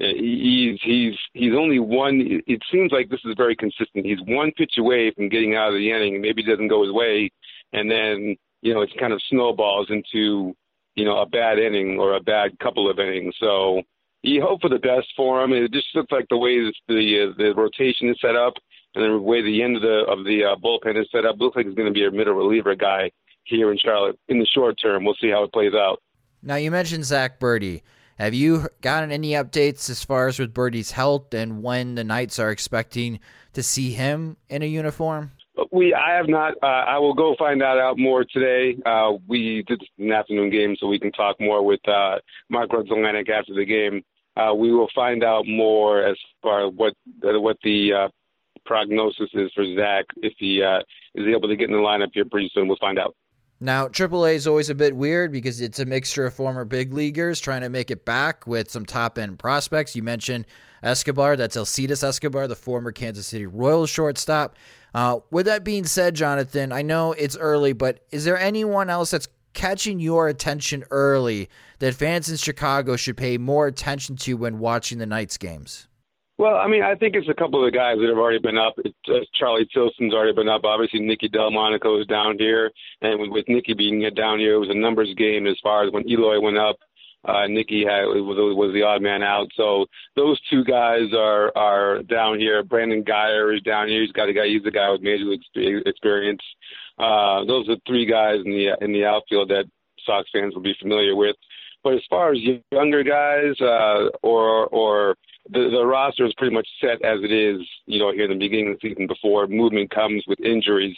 uh, he's he's he's only one. It seems like this is very consistent. He's one pitch away from getting out of the inning, and maybe it doesn't go his way, and then you know it kind of snowballs into you know a bad inning or a bad couple of innings. So you hope for the best for him. It just looks like the way the uh, the rotation is set up and the way the end of the of the uh, bullpen is set up. Looks like he's going to be a middle reliever guy here in Charlotte in the short term. We'll see how it plays out. Now you mentioned Zack Burdi. Have you gotten any updates as far as with Burdi's health and when the Knights are expecting to see him in a uniform? We, I have not. Uh, I will go find that out more today. Uh, we did an afternoon game, so we can talk more with uh, Mark Grudzielanek after the game. Uh, we will find out more as far as what uh, what the uh, prognosis is for Zack if he uh, is able to get in the lineup here pretty soon. We'll find out. Now, AAA is always a bit weird because it's a mixture of former big leaguers trying to make it back with some top end prospects. You mentioned Escobar, that's Alcides Escobar, the former Kansas City Royals shortstop. Uh, with that being said, Jonathan, I know it's early, but is there anyone else that's catching your attention early that fans in Chicago should pay more attention to when watching the Knights games? Well, I mean, I think it's a couple of the guys that have already been up. It's, uh, Charlie Tilson's already been up. Obviously, Nicky Delmonico is down here, and with, with Nicky being down here, it was a numbers game as far as when Eloy went up. Uh, Nicky had, was, was the odd man out. So those two guys are are down here. Brandon Guyer is down here. He's got a guy. He's the guy with major experience. Uh, those are three guys in the in the outfield that Sox fans will be familiar with. But as far as younger guys uh, or or the, the roster is pretty much set as it is, you know, here in the beginning of the season before movement comes with injuries.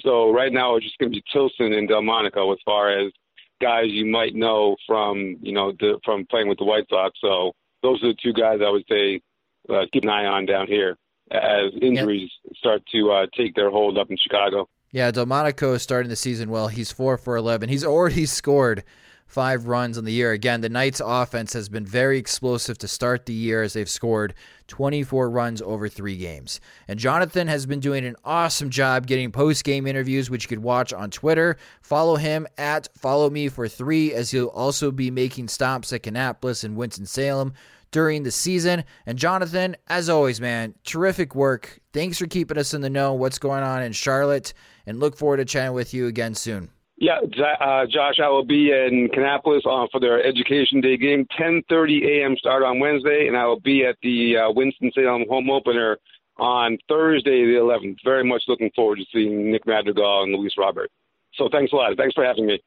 So right now it's just going to be Tilson and Delmonico as far as guys you might know from, you know, the, from playing with the White Sox. So those are the two guys I would say uh, keep an eye on down here as injuries yep. start to uh, take their hold up in Chicago. Yeah, Delmonico is starting the season well. He's four for eleven. He's already scored five runs on the year. Again, the Knights' offense has been very explosive to start the year as they've scored 24 runs over three games. And Jonathan has been doing an awesome job getting post game interviews, which you could watch on Twitter. Follow him at Follow Me for Three, as he'll also be making stops at Kannapolis and Winston-Salem during the season. And Jonathan, as always, man, terrific work. Thanks for keeping us in the know what's going on in Charlotte, and look forward to chatting with you again soon. Yeah, uh, Josh, I will be in Kannapolis uh, for their Education Day game, 10:30 a.m. start on Wednesday, and I will be at the uh, Winston Salem home opener on Thursday, the 11th. Very much looking forward to seeing Nick Madrigal and Luis Robert. So thanks a lot. Thanks for having me.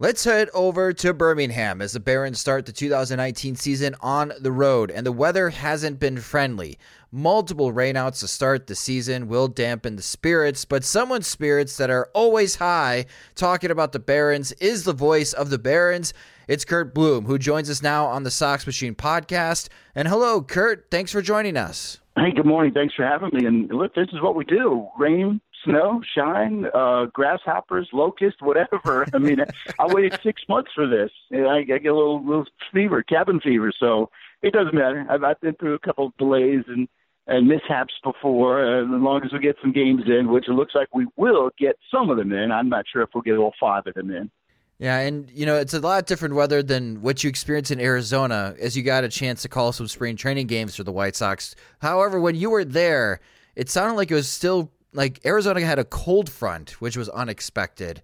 Let's head over to Birmingham as the Barons start the 2019 season on the road, and the weather hasn't been friendly. Multiple rainouts to start the season will dampen the spirits, but someone's spirits that are always high talking about the Barons is the voice of the Barons. It's Curt Bloom, who joins us now on the Sox Machine podcast. And hello, Curt. Thanks for joining us. Hey, good morning. Thanks for having me. And look, this is what we do rain, snow, shine, uh, grasshoppers, locusts, whatever. I mean, I waited six months for this. And I, I get a little little fever, cabin fever. So it doesn't matter. I've, I've been through a couple of delays and and mishaps before. Uh, as long as we get some games in, which it looks like we will get some of them in. I'm not sure if we'll get all five of them in. Yeah, and you know it's a lot different weather than what you experienced in Arizona, as you got a chance to call some spring training games for the White Sox. However, when you were there, it sounded like it was still like Arizona had a cold front, which was unexpected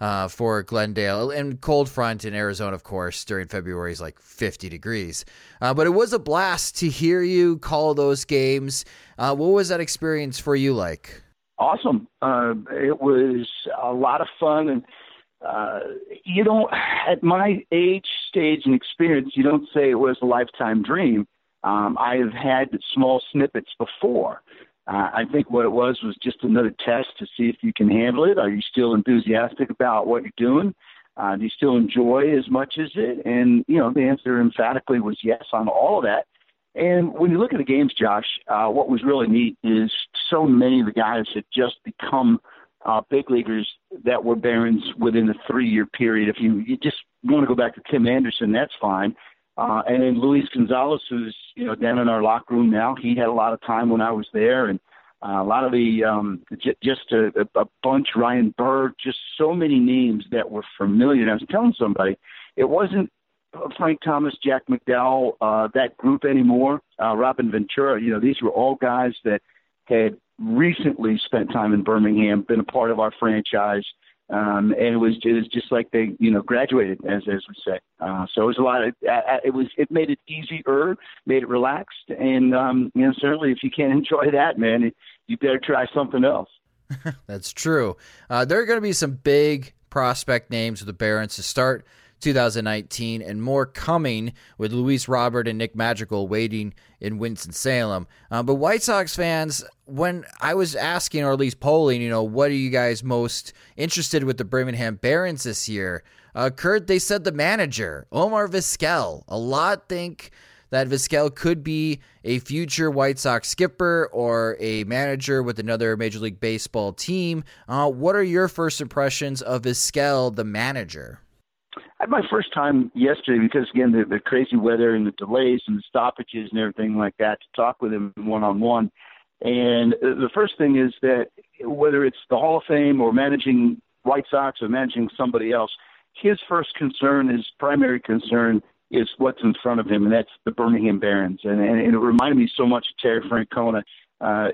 uh, for Glendale. And cold front in Arizona, of course, during February is like 50 degrees. Uh, but it was a blast to hear you call those games. Uh, what was that experience for you like? Awesome. Uh, it was a lot of fun. And, uh, you know, at my age, stage and experience, you don't say it was a lifetime dream. Um, I have had small snippets before. Uh, I think what it was was just another test to see if you can handle it. Are you still enthusiastic about what you're doing? Uh, do you still enjoy as much as it? And you know, the answer emphatically was yes on all of that. And when you look at the games, Josh, uh, what was really neat is so many of the guys had just become uh, big leaguers that were Barons within a three-year period. If you, you just want to go back to Tim Anderson, that's fine. Uh, and then Luis Gonzalez, who's you know down in our locker room now, he had a lot of time when I was there, and uh, a lot of the um, j- just a, a bunch. Ryan Bird, just so many names that were familiar. And I was telling somebody, it wasn't Frank Thomas, Jack McDowell, uh, that group anymore. Uh, Robin Ventura, you know, these were all guys that had recently spent time in Birmingham, been a part of our franchise, um, and it was it was just like they you know graduated as as we say. Uh, so it was a lot of it was it made it easier, made it relaxed, and um, you know certainly if you can't enjoy that, man, you better try something else. That's true. Uh, there are going to be some big prospect names with the Barons to start 2019, and more coming with Luis Robert and Nick Madrigal waiting in Winston-Salem. Uh, but White Sox fans, when I was asking, or at least polling, you know, what are you guys most interested with the Birmingham Barons this year? Uh, Curt, they said the manager, Omar Vizquel. A lot think that Vizquel could be a future White Sox skipper or a manager with another Major League Baseball team. Uh, what are your first impressions of Vizquel, the manager? Had my first time yesterday because again the, the crazy weather and the delays and the stoppages and everything like that to talk with him one on one. And the first thing is that whether it's the Hall of Fame or managing White Sox or managing somebody else, his first concern, his primary concern, is what's in front of him, and that's the Birmingham Barons. And, and, it reminded me so much of Terry Francona. Uh,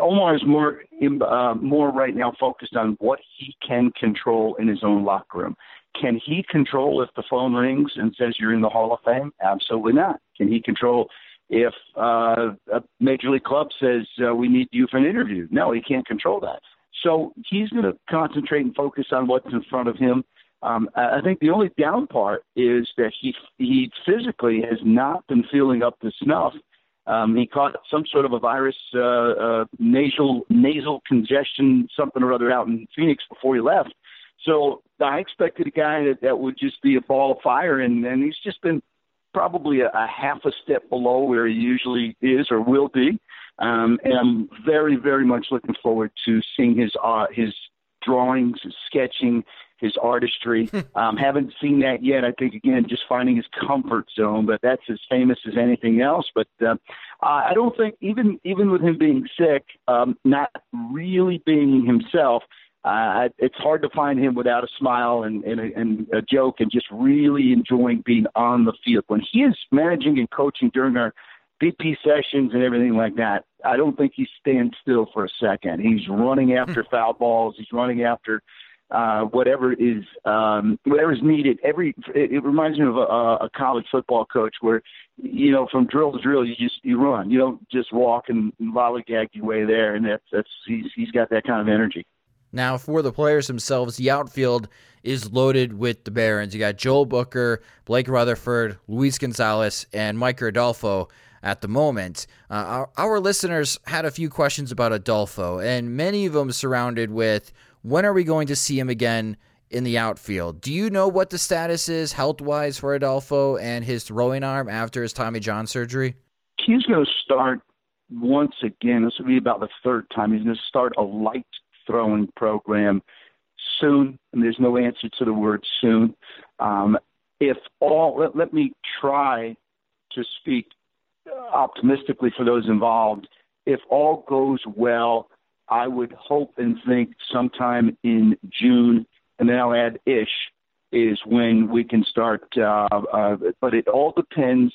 Omar is more uh, more right now focused on what he can control in his own locker room. Can he control if the phone rings and says you're in the Hall of Fame? Absolutely not. Can he control if uh, a major league club says uh, we need you for an interview? No, he can't control that. So he's going to concentrate and focus on what's in front of him. Um, I think the only down part is that he he physically has not been feeling up to snuff. Um, he caught some sort of a virus, uh, uh, nasal nasal congestion, something or other, out in Phoenix before he left. So I expected a guy that, that would just be a ball of fire, and, and he's just been probably a, a half a step below where he usually is or will be. Um, and I'm very, very much looking forward to seeing his uh, his drawings, his sketching, his artistry. um, haven't seen that yet. I think again, just finding his comfort zone, but that's as famous as anything else. But uh, I don't think even even with him being sick, um, not really being himself, uh, it's hard to find him without a smile and, and, a, and a joke and just really enjoying being on the field. When he is managing and coaching during our BP sessions and everything like that, I don't think he stands still for a second. He's running after hmm. foul balls. He's running after uh, whatever is um, whatever is needed. Every it, it reminds me of a, a college football coach where you know from drill to drill you just you run. You don't just walk and lollygag your way there. And that's that's he's he's got that kind of energy. Now, for the players themselves, the outfield is loaded with the Barons. You got Joel Booker, Blake Rutherford, Luis Gonzalez, and Micker Adolfo at the moment. Uh, our, our, listeners had a few questions about Adolfo, and many of them surrounded with when are we going to see him again in the outfield? Do you know what the status is health wise for Adolfo and his throwing arm after his Tommy John surgery? He's going to start once again. This will be about the third time. He's going to start a light throwing program soon, and there's no answer to the word soon. Um, if all, let, let me try to speak optimistically for those involved. If all goes well, I would hope and think sometime in June, and then I'll add ish, is when we can start. Uh, uh, but it all depends.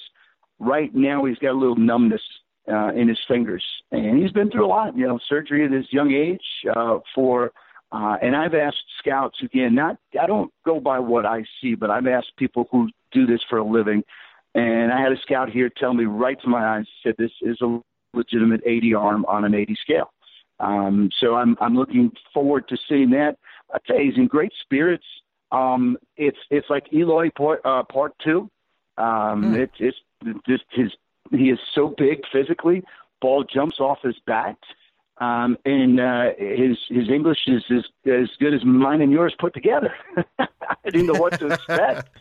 Right now, he's got a little numbness uh, in his fingers, and he's been through a lot. You know, surgery at his young age uh, for. Uh, and I've asked scouts again. Not I don't go by what I see, but I've asked people who do this for a living. And I had a scout here tell me right to my eyes, said this is a legitimate 80 arm on an 80 scale. Um, so I'm I'm looking forward to seeing that. I tell you, he's in great spirits. Um, it's it's like Eloy part, uh, part two. Um, hmm. It's it's just his he is so big physically. Ball jumps off his bat. Um, and uh, his his English is as, as good as mine and yours put together. I didn't know what to expect.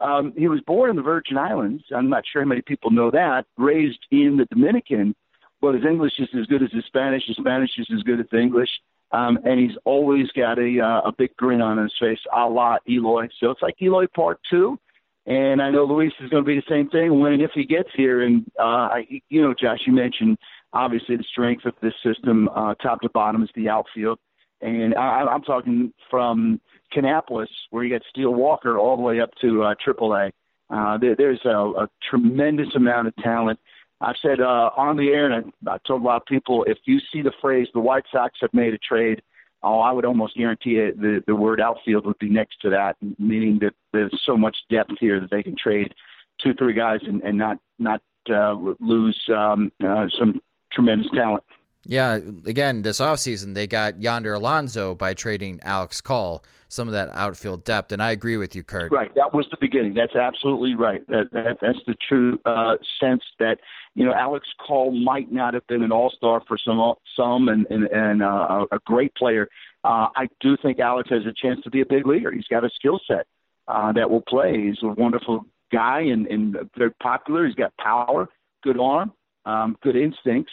Um, he was born in the Virgin Islands. I'm not sure how many people know that. Raised in the Dominican, but his English is as good as his Spanish. His Spanish is as good as the English. Um, and he's always got a uh, a big grin on his face, a la Eloy. So it's like Eloy Part Two. And I know Luis is going to be the same thing when and if he gets here. And uh, I, you know, Josh, you mentioned obviously the strength of this system, uh, top to bottom, is the outfield. And I, I'm talking from Kannapolis, where you got Steele Walker, all the way up to uh, AAA. Uh, there, there's a, a tremendous amount of talent. I've said uh, on the air, and I, I told a lot of people, if you see the phrase "the White Sox have made a trade," oh, I would almost guarantee it, the the word outfield would be next to that, meaning that there's so much depth here that they can trade two, three guys and, and not not uh, lose um, uh, some tremendous talent. Yeah, again, this offseason, they got Yonder Alonso by trading Alex Call, some of that outfield depth. And I agree with you, Curt. Right. That was the beginning. That's absolutely right. That, that That's the true uh, sense that, you know, Alex Call might not have been an all star for some, some and, and, and uh, a great player. Uh, I do think Alex has a chance to be a big leader. He's got a skill set uh, that will play. He's a wonderful guy and, and very popular. He's got power, good arm, um, good instincts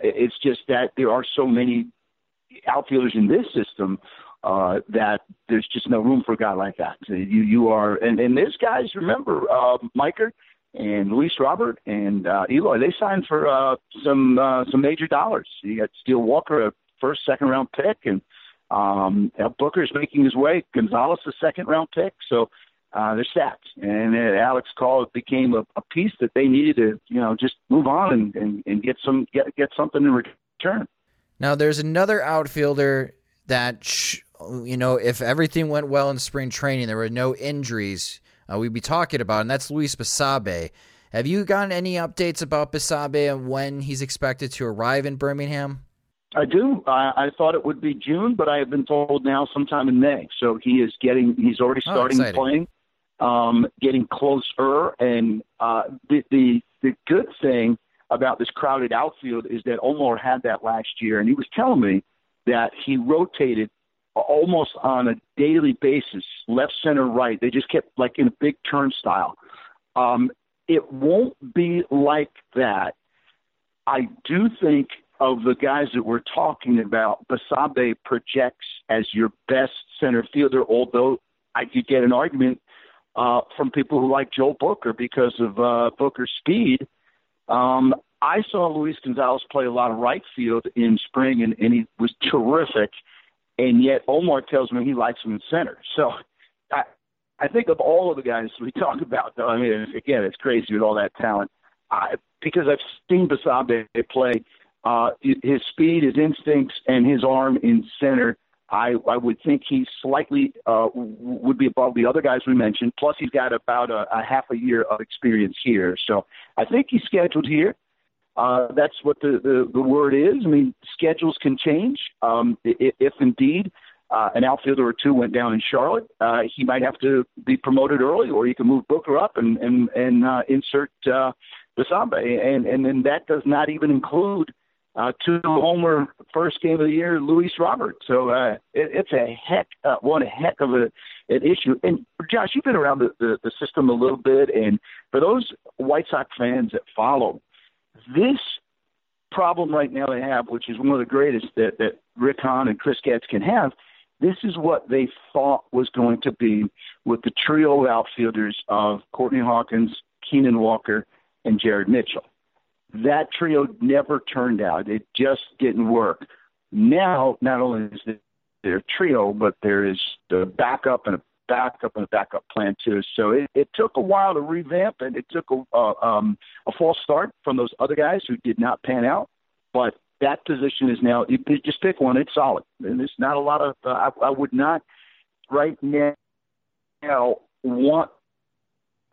it's just that there are so many outfielders in this system uh, that there's just no room for a guy like that. So you you are and and there's guys. Remember, uh, Micker and Luis Robert and uh, Eloy. They signed for uh, some uh, some major dollars. You got Steele Walker, a first second round pick, and um, Booker's making his way. Gonzalez, a second round pick. So uh, they're set. And uh, Alex Call became a, a piece that they needed to, you know, just move on and, and, and get some get get something in return. Now, there's another outfielder that, sh- you know, if everything went well in spring training, there were no injuries, uh, we'd be talking about, and that's Luis Basabe. Have you gotten any updates about Basabe and when he's expected to arrive in Birmingham? I do. I, I thought it would be June, but I have been told now sometime in May. So he is getting. He's already oh, starting oh, playing um, getting closer. And uh, the, the the good thing about this crowded outfield is that Omar had that last year, and he was telling me that he rotated almost on a daily basis, left, center, right. They just kept like in a big turnstile. Um, it won't be like that. I do think of the guys that we're talking about, Basabe projects as your best center fielder, although I could get an argument uh, from people who like Joel Booker because of uh, Booker's speed. Um, I saw Luis Gonzalez play a lot of right field in spring, and, and he was terrific. And yet Omar tells me he likes him in center. So I, I think of all of the guys we talk about, though, I mean, again, it's crazy with all that talent. I, because I've seen Basabe play, uh, his speed, his instincts, and his arm in center – I, I would think he slightly uh, would be above the other guys we mentioned. Plus, he's got about a, a half a year of experience here. So I think he's scheduled here. Uh, that's what the, the, the word is. I mean, schedules can change. Um, if, if indeed uh, an outfielder or two went down in Charlotte, uh, he might have to be promoted early, or he can move Booker up and and and uh, insert uh, Basabe, and and then that does not even include two homer first game of the year, Luis Robert. So uh, it, it's a heck, uh, one heck of a, an issue. And Josh, you've been around the, the, the system a little bit, and for those White Sox fans that follow, this problem right now they have, which is one of the greatest that, that Rick Hahn and Chris Getz can have, this is what they thought was going to be with the trio of outfielders of Courtney Hawkins, Keenyn Walker, and Jared Mitchell that trio never turned out. It just didn't work. Now, not only is there a trio, but there is the backup and a backup and a backup plan too. So it, it took a while to revamp, and it took a, uh, um, a false start from those other guys who did not pan out. But that position is now you just pick one; it's solid, and there's not a lot of. Uh, I, I would not right now want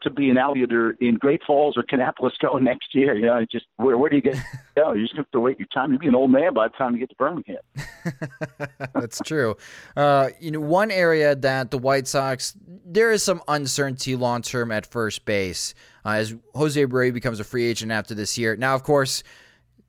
to be an outfielder in Great Falls or Kannapolis going next year. You know, just where where do you get? You, know, you just have to wait your time. You'll be an old man by the time you get to Birmingham. That's true. Uh, you know, one area that the White Sox there is some uncertainty long term at first base uh, as Jose Abreu becomes a free agent after this year. Now, of course,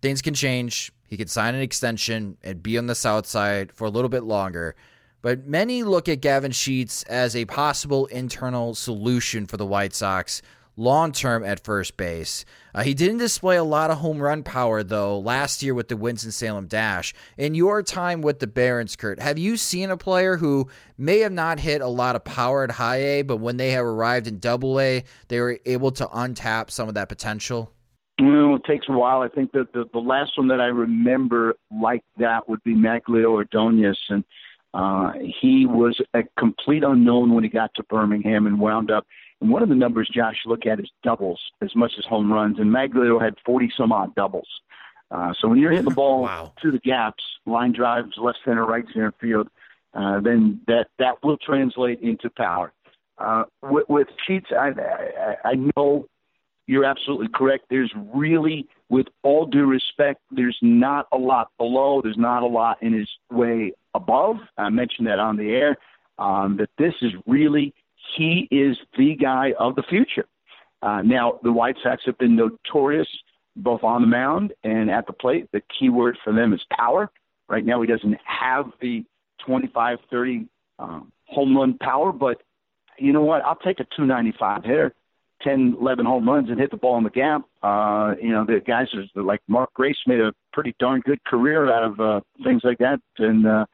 things can change. He could sign an extension and be on the south side for a little bit longer. But many look at Gavin Sheets as a possible internal solution for the White Sox long term at first base. Uh, he didn't display a lot of home run power, though, last year with the Winston-Salem Dash. In your time with the Barons, Curt, have you seen a player who may have not hit a lot of power at high A, but when they have arrived in double A, they were able to untap some of that potential? Well, it takes a while. I think that the, the last one that I remember like that would be Magglio Ordonez. And uh, he was a complete unknown when he got to Birmingham and wound up – and one of the numbers Josh look at is doubles as much as home runs. And Magglio had 40 some odd doubles. Uh, so when you're hitting the ball wow. through the gaps, line drives, left center, right center field, uh, then that that will translate into power. Uh, with, with Sheets, I, I, I know you're absolutely correct. There's really, with all due respect, there's not a lot below. There's not a lot in his way above. I mentioned that on the air. Um, that this is really he is the guy of the future. Uh, now, the White Sox have been notorious both on the mound and at the plate. The key word for them is power. Right now, he doesn't have the 25, 30 um, home run power, but you know what? I'll take a 295 hitter, 10, 11 home runs, and hit the ball in the gap. Uh, you know, the guys are like Mark Grace made a pretty darn good career out of uh, things like that, and uh,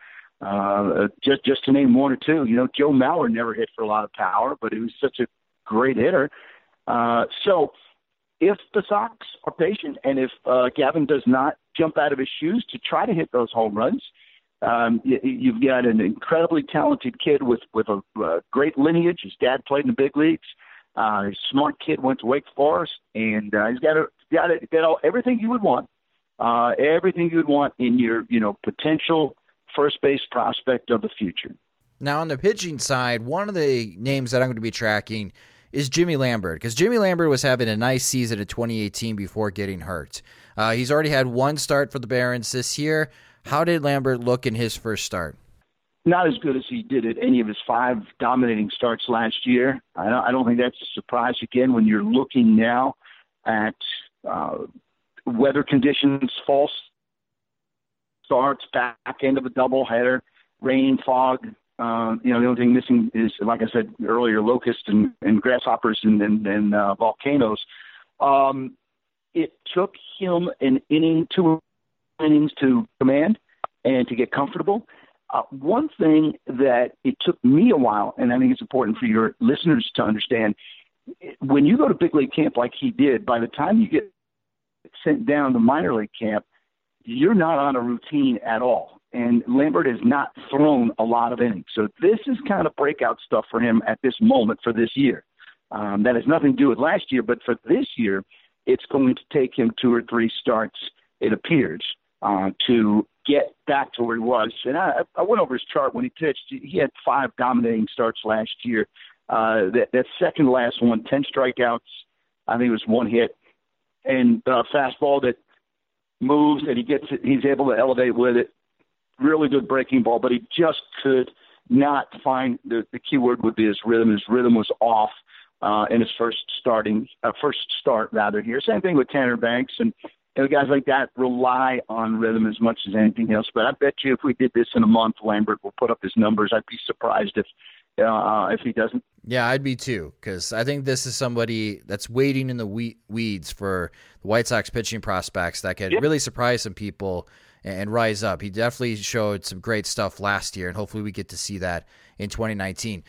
uh, just just to name one or two, you know, Joe Mauer never hit for a lot of power, but he was such a great hitter. Uh, so, if the Sox are patient and if uh, Gavin does not jump out of his shoes to try to hit those home runs, um, you, you've got an incredibly talented kid with with a great lineage. His dad played in the big leagues. Uh, smart kid, went to Wake Forest, and uh, he's got a, got a, got all, everything you would want. Uh, everything you'd want in your you know potential first base prospect of the future. Now, on the pitching side, one of the names that I'm going to be tracking is Jimmy Lambert because Jimmy Lambert was having a nice season in 2018 before getting hurt. Uh, he's already had one start for the Barons this year. How did Lambert look in his first start? Not as good as he did at any of his five dominating starts last year. I don't, I don't think that's a surprise. Again, when you're looking now at uh, weather conditions, false starts, back end of a doubleheader, rain, fog. Uh, you know, the only thing missing is, like I said earlier, locusts and, and grasshoppers and, and, and uh, volcanoes. Um, it took him an inning, two innings to command and to get comfortable. Uh, one thing that it took me a while, and I think it's important for your listeners to understand, when you go to big league camp like he did, by the time you get sent down to minor league camp, you're not on a routine at all. And Lambert has not thrown a lot of innings. So this is kind of breakout stuff for him at this moment for this year. Um, that has nothing to do with last year, but for this year, it's going to take him two or three starts, it appears, uh, to get back to where he was. And I, I went over his chart when he pitched. He had five dominating starts last year. Uh, that, that second last one, 10 strikeouts, I think it was one hit, and uh, fastball that moves and he gets it, he's able to elevate with it. Really good breaking ball, but he just could not find the the key word would be his rhythm. His rhythm was off uh, in his first starting uh, first start rather here. Same thing with Tanner Banks and you know, guys like that rely on rhythm as much as anything else. But I bet you if we did this in a month, Lambert will put up his numbers. I'd be surprised if uh, if he doesn't. Yeah, I'd be too, because I think this is somebody that's waiting in the weeds for the White Sox pitching prospects that could really surprise some people and rise up. He definitely showed some great stuff last year, and hopefully we get to see that in 2019.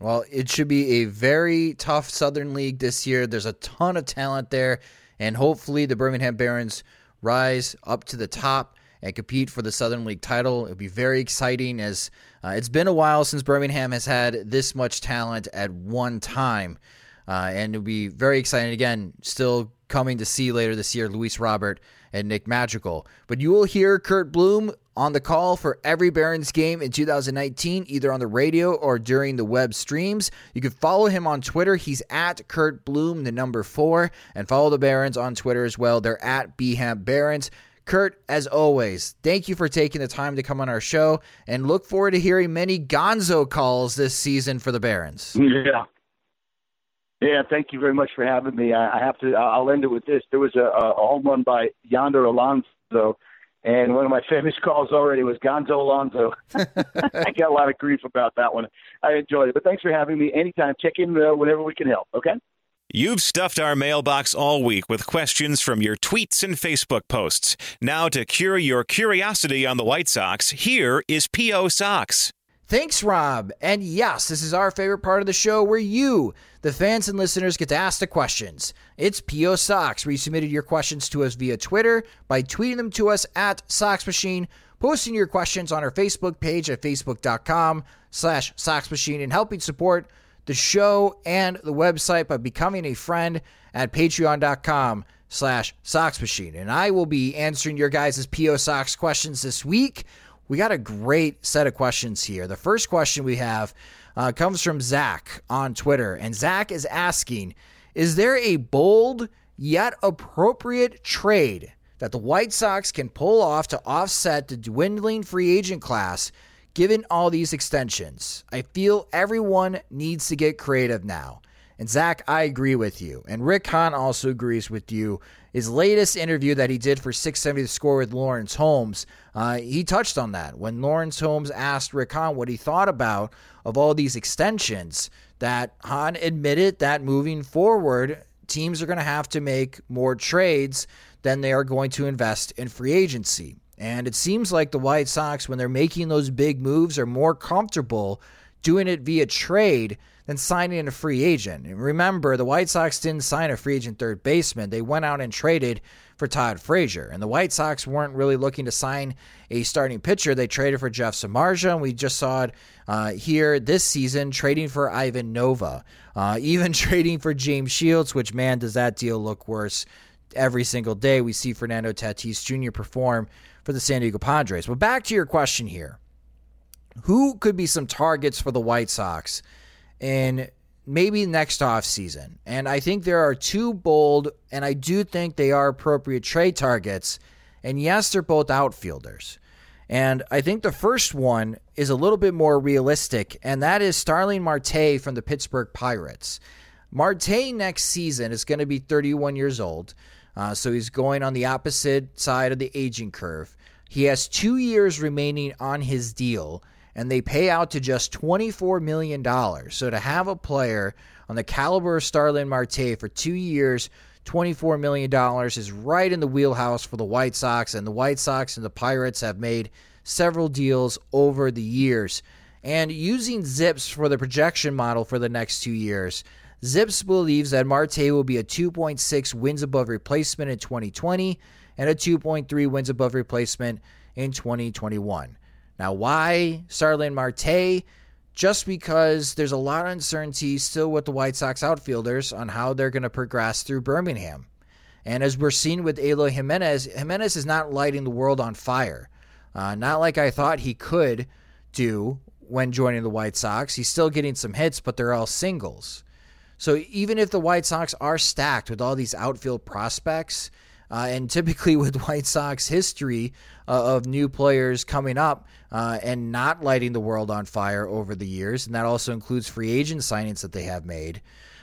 Well, it should be a very tough Southern League this year. There's a ton of talent there, and hopefully the Birmingham Barons rise up to the top and compete for the Southern League title. It'll be very exciting as uh, it's been a while since Birmingham has had this much talent at one time. Uh, and it'll be very exciting. Again, still coming to see later this year Luis Robert and Nick Madrigal. But you will hear Curt Bloom on the call for every Barons game in 2019, either on the radio or during the web streams. You can follow him on Twitter. He's at Curt Bloom, the number four, and follow the Barons on Twitter as well. They're at BHAM Barons. Curt, as always, thank you for taking the time to come on our show and look forward to hearing many gonzo calls this season for the Barons. Yeah. Yeah, thank you very much for having me. I, I have to. I'll end it with this. There was a, a home run by Yonder Alonso, and one of my famous calls already was Gonzo Alonso. I got a lot of grief about that one. I enjoyed it, but thanks for having me. Anytime, check in uh, whenever we can help. Okay. You've stuffed our mailbox all week with questions from your tweets and Facebook posts. Now, to cure your curiosity on the White Sox, here is P.O. Sox. Thanks, Rob. And yes, this is our favorite part of the show where you, the fans and listeners, get to ask the questions. It's P.O. Sox, where you submitted your questions to us via Twitter by tweeting them to us at Sox Machine, posting your questions on our Facebook page at facebook.com slash Sox Machine, and helping support the show and the website by becoming a friend at patreon.com slash Sox Machine. And I will be answering your guys' PO Sox questions this week. We got a great set of questions here. The first question we have uh, comes from Zach on Twitter. And Zach is asking Is there a bold yet appropriate trade that the White Sox can pull off to offset the dwindling free agent class given all these extensions. I feel everyone needs to get creative now. And Zach, I agree with you. And Rick Hahn also agrees with you. His latest interview that he did for 670 The Score with Lawrence Holmes, uh, he touched on that. When Lawrence Holmes asked Rick Hahn what he thought about of all these extensions, that Hahn admitted that moving forward, teams are going to have to make more trades than they are going to invest in free agency. And it seems like the White Sox, when they're making those big moves, are more comfortable doing it via trade than signing a free agent. And remember, the White Sox didn't sign a free agent third baseman. They went out and traded for Todd Frazier. And the White Sox weren't really looking to sign a starting pitcher. They traded for Jeff Samardzija, and we just saw it uh, here this season trading for Ivan Nova, uh, even trading for James Shields, which, man, does that deal look worse every single day. We see Fernando Tatis Jr. perform for the San Diego Padres. But back to your question here. Who could be some targets for the White Sox in maybe next off season? And I think there are two bold, and I do think they are appropriate trade targets. And yes, they're both outfielders. And I think the first one is a little bit more realistic, and that is Starling Marte from the Pittsburgh Pirates. Marte next season is going to be 31 years old, uh, so he's going on the opposite side of the aging curve. He has two years remaining on his deal, and they pay out to just $24 million. So to have a player on the caliber of Starling Marte for two years, $24 million is right in the wheelhouse for the White Sox, and the White Sox and the Pirates have made several deals over the years. And using ZiPS for the projection model for the next two years, ZiPS believes that Marte will be a 2.6 wins above replacement in 2020 and a 2.3 wins above replacement in 2021. Now, why Starling Marte? Just because there's a lot of uncertainty still with the White Sox outfielders on how they're going to progress through Birmingham. And as we're seeing with Eloy Jimenez, Jimenez is not lighting the world on fire. Uh, not like I thought he could do when joining the White Sox. He's still getting some hits, but they're all singles. So even if the White Sox are stacked with all these outfield prospects, uh, and typically, with White Sox history uh, of new players coming up uh, and not lighting the world on fire over the years, and that also includes free agent signings that they have made,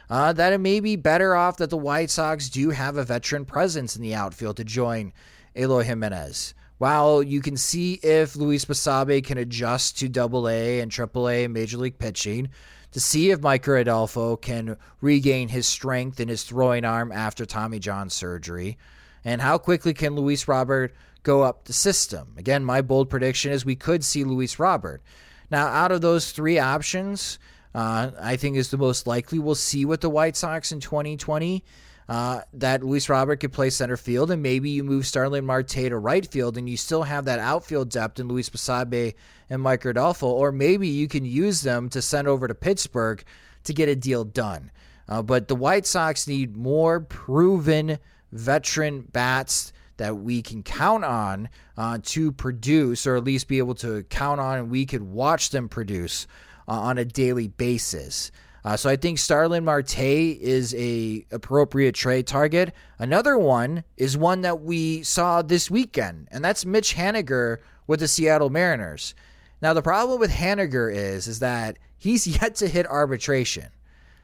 uh, that it may be better off that the White Sox do have a veteran presence in the outfield to join Eloy Jimenez. While you can see if Luis Basabe can adjust to Double A and Triple A Major League pitching, to see if Micker Adolfo can regain his strength in his throwing arm after Tommy John surgery. And how quickly can Luis Robert go up the system? Again, my bold prediction is we could see Luis Robert. Now, out of those three options, uh, I think is the most likely. We'll see with the White Sox in 2020. Uh, that Luis Robert could play center field, and maybe you move Starling Marte to right field, and you still have that outfield depth in Luis Basabe and Micker Adolfo, or maybe you can use them to send over to Pittsburgh to get a deal done. Uh, but the White Sox need more proven veteran bats that we can count on uh, to produce, or at least be able to count on, and we could watch them produce uh, on a daily basis. Uh, so I think Starling Marte is a appropriate trade target. Another one is one that we saw this weekend, and that's Mitch Haniger with the Seattle Mariners. Now the problem with Haniger is is that he's yet to hit arbitration.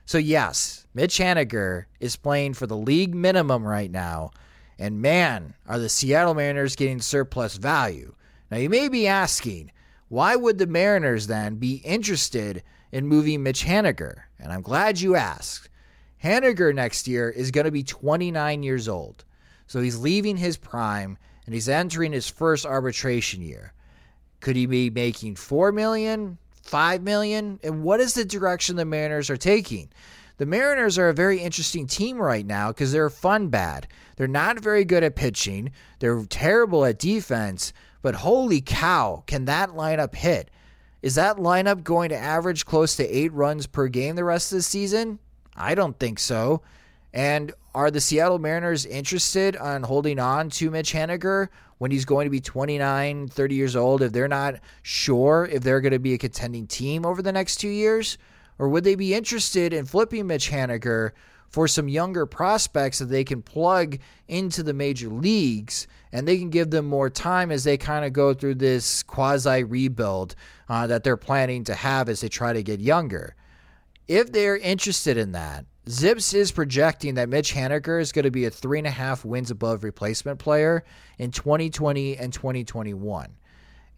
So yes, Mitch Haniger is playing for the league minimum right now, and man, are the Seattle Mariners getting surplus value. Now you may be asking, why would the Mariners then be interested in moving Mitch Haniger? And I'm glad you asked. Haniger next year is going to be 29 years old. So he's leaving his prime and he's entering his first arbitration year. Could he be making 4 million, 5 million? And what is the direction the Mariners are taking? The Mariners are a very interesting team right now because they're fun bad. They're not very good at pitching. They're terrible at defense, but holy cow, can that lineup hit? Is that lineup going to average close to eight runs per game the rest of the season? I don't think so. And are the Seattle Mariners interested on holding on to Mitch Haniger when he's going to be 29, 30 years old if they're not sure if they're going to be a contending team over the next two years? Or would they be interested in flipping Mitch Haniger for some younger prospects that they can plug into the major leagues and they can give them more time as they kind of go through this quasi rebuild uh, that they're planning to have as they try to get younger. If they're interested in that, ZiPS is projecting that Mitch Haniger is going to be a three and a half wins above replacement player in 2020 and 2021.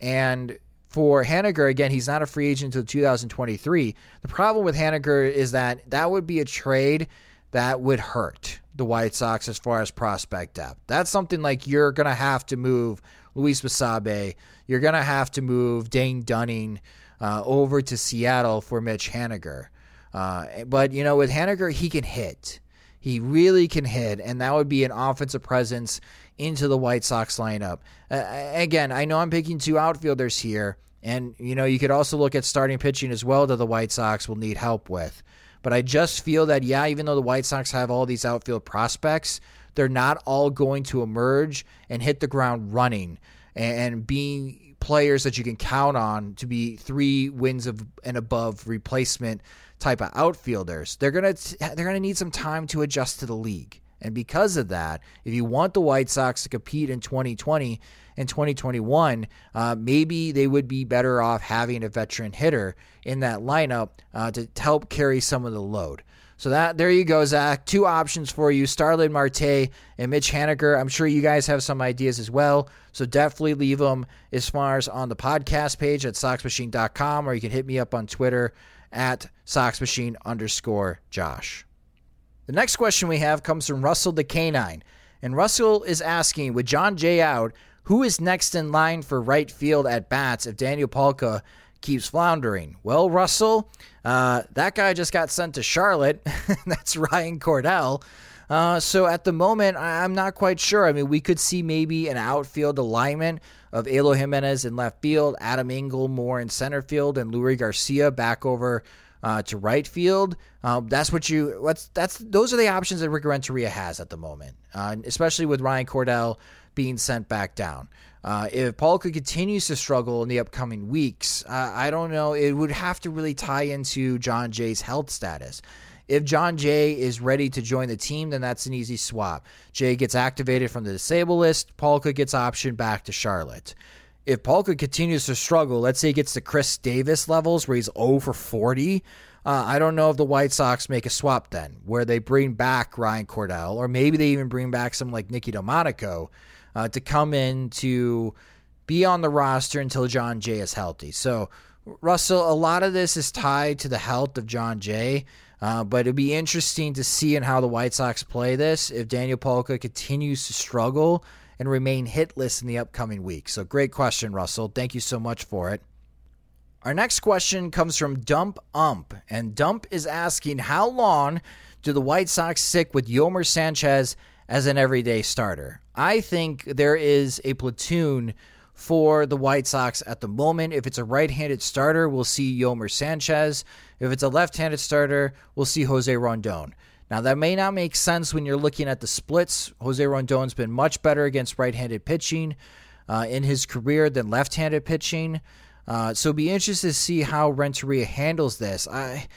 And for Haniger, again, he's not a free agent until 2023. The problem with Haniger is that that would be a trade that would hurt the White Sox as far as prospect depth. That's something like you're going to have to move Luis Basabe. You're going to have to move Dane Dunning uh, over to Seattle for Mitch Haniger. Uh, but, you know, with Haniger, he can hit. He really can hit, and that would be an offensive presence into the White Sox lineup. Uh, again, I know I'm picking two outfielders here, and, you know, you could also look at starting pitching as well that the White Sox will need help with. But I just feel that, yeah, even though the White Sox have all these outfield prospects, they're not all going to emerge and hit the ground running and being players that you can count on to be three wins of and above replacement type of outfielders. They're gonna they're gonna need some time to adjust to the league. And because of that, if you want the White Sox to compete in 2020 and 2021, uh, maybe they would be better off having a veteran hitter in that lineup uh, to help carry some of the load. So that there you go, Zach. Two options for you: Starling Marte and Mitch Haniger. I'm sure you guys have some ideas as well. So definitely leave them as far as on the podcast page at soxmachine.com, or you can hit me up on Twitter at soxmachine underscore Josh. The next question we have comes from Russell the Canine. And Russell is asking, with Jon Jay out, who is next in line for right field at bats if Daniel Palka keeps floundering? Well, Russell, uh, that guy just got sent to Charlotte. That's Ryan Cordell. Uh, so at the moment, I'm not quite sure. I mean, we could see maybe an outfield alignment of Eloy Jimenez in left field, Adam Engel more in center field, and Leury Garcia back over uh, to right field. Um, that's what you. What's that's those are the options that Rick Renteria has at the moment, uh, especially with Ryan Cordell being sent back down. Uh, if Palka continues to struggle in the upcoming weeks, uh, I don't know. It would have to really tie into Jon Jay's health status. If Jon Jay is ready to join the team, then that's an easy swap. Jay gets activated from the disabled list. Palka gets optioned back to Charlotte if Palka continues to struggle, let's say he gets to Chris Davis levels where he's over 40, uh, I don't know if the White Sox make a swap then, where they bring back Ryan Cordell, or maybe they even bring back some like Nicky Delmonico uh, to come in to be on the roster until Jon Jay is healthy. So, Russell, a lot of this is tied to the health of Jon Jay. Uh, but it'd be interesting to see in how the White Sox play this if Daniel Palka continues to struggle and remain hitless in the upcoming week. So, great question, Russell. Thank you so much for it. Our next question comes from Dump Ump, and Dump is asking how long do the White Sox stick with Yolmer Sanchez as an everyday starter? I think there is a platoon for the White Sox at the moment. If it's a right handed starter, we'll see Yolmer Sanchez. If it's a left handed starter, we'll see Jose Rondon. Now, that may not make sense when you're looking at the splits. Jose Rondon's been much better against right handed pitching uh, in his career than left handed pitching. Uh, so be interested to see how Renteria handles this. I.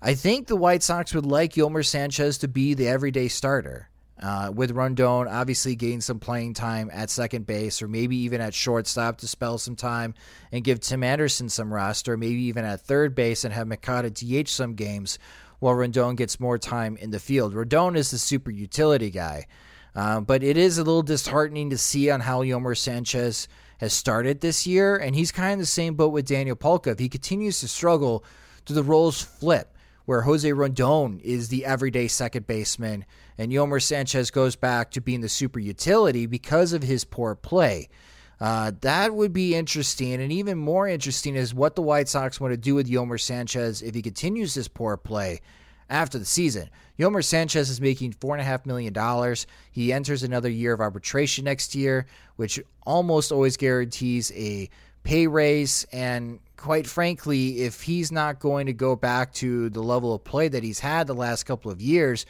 I think the White Sox would like Yolmer Sanchez to be the everyday starter. Uh, with Rondon obviously gain some playing time at second base or maybe even at shortstop to spell some time and give Tim Anderson some rest or maybe even at third base and have Moncada DH some games while Rondon gets more time in the field. Rondon is the super utility guy. Uh, but it is a little disheartening to see on how Yolmer Sanchez has started this year, and he's kind of the same boat with Daniel Palka. If he continues to struggle, do the roles flip? where Jose Rondon is the everyday second baseman and Yolmer Sanchez goes back to being the super utility because of his poor play. Uh, that would be interesting. And even more interesting is what the White Sox want to do with Yolmer Sanchez if he continues this poor play after the season. Yolmer Sanchez is making $4.5 million. He enters another year of arbitration next year, which almost always guarantees a pay raise. And quite frankly, if he's not going to go back to the level of play that he's had the last couple of years,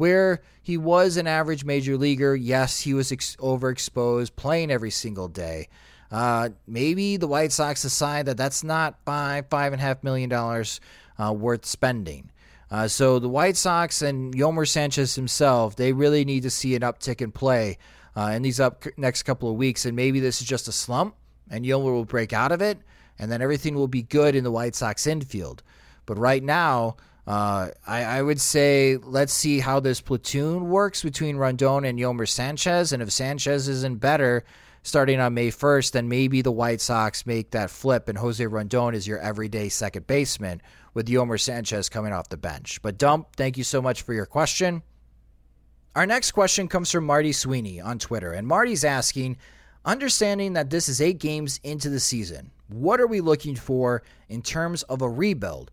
where he was an average major leaguer, yes, he was ex- overexposed, playing every single day. Uh, maybe the White Sox decide that that's not five, five and a half million dollars uh, worth spending. Uh, so the White Sox and Yolmer Sanchez himself, they really need to see an uptick in play uh, in these up next couple of weeks, and maybe this is just a slump, and Yolmer will break out of it and then everything will be good in the White Sox infield. But right now, uh, I, I, would say let's see how this platoon works between Rondon and Yolmer Sanchez. And if Sanchez isn't better starting on May 1st, then maybe the White Sox make that flip and Jose Rondon is your everyday second baseman with Yolmer Sanchez coming off the bench. But Dump, thank you so much for your question. Our next question comes from Marty Sweeney on Twitter. And Marty's asking, understanding that this is eight games into the season, what are we looking for in terms of a rebuild?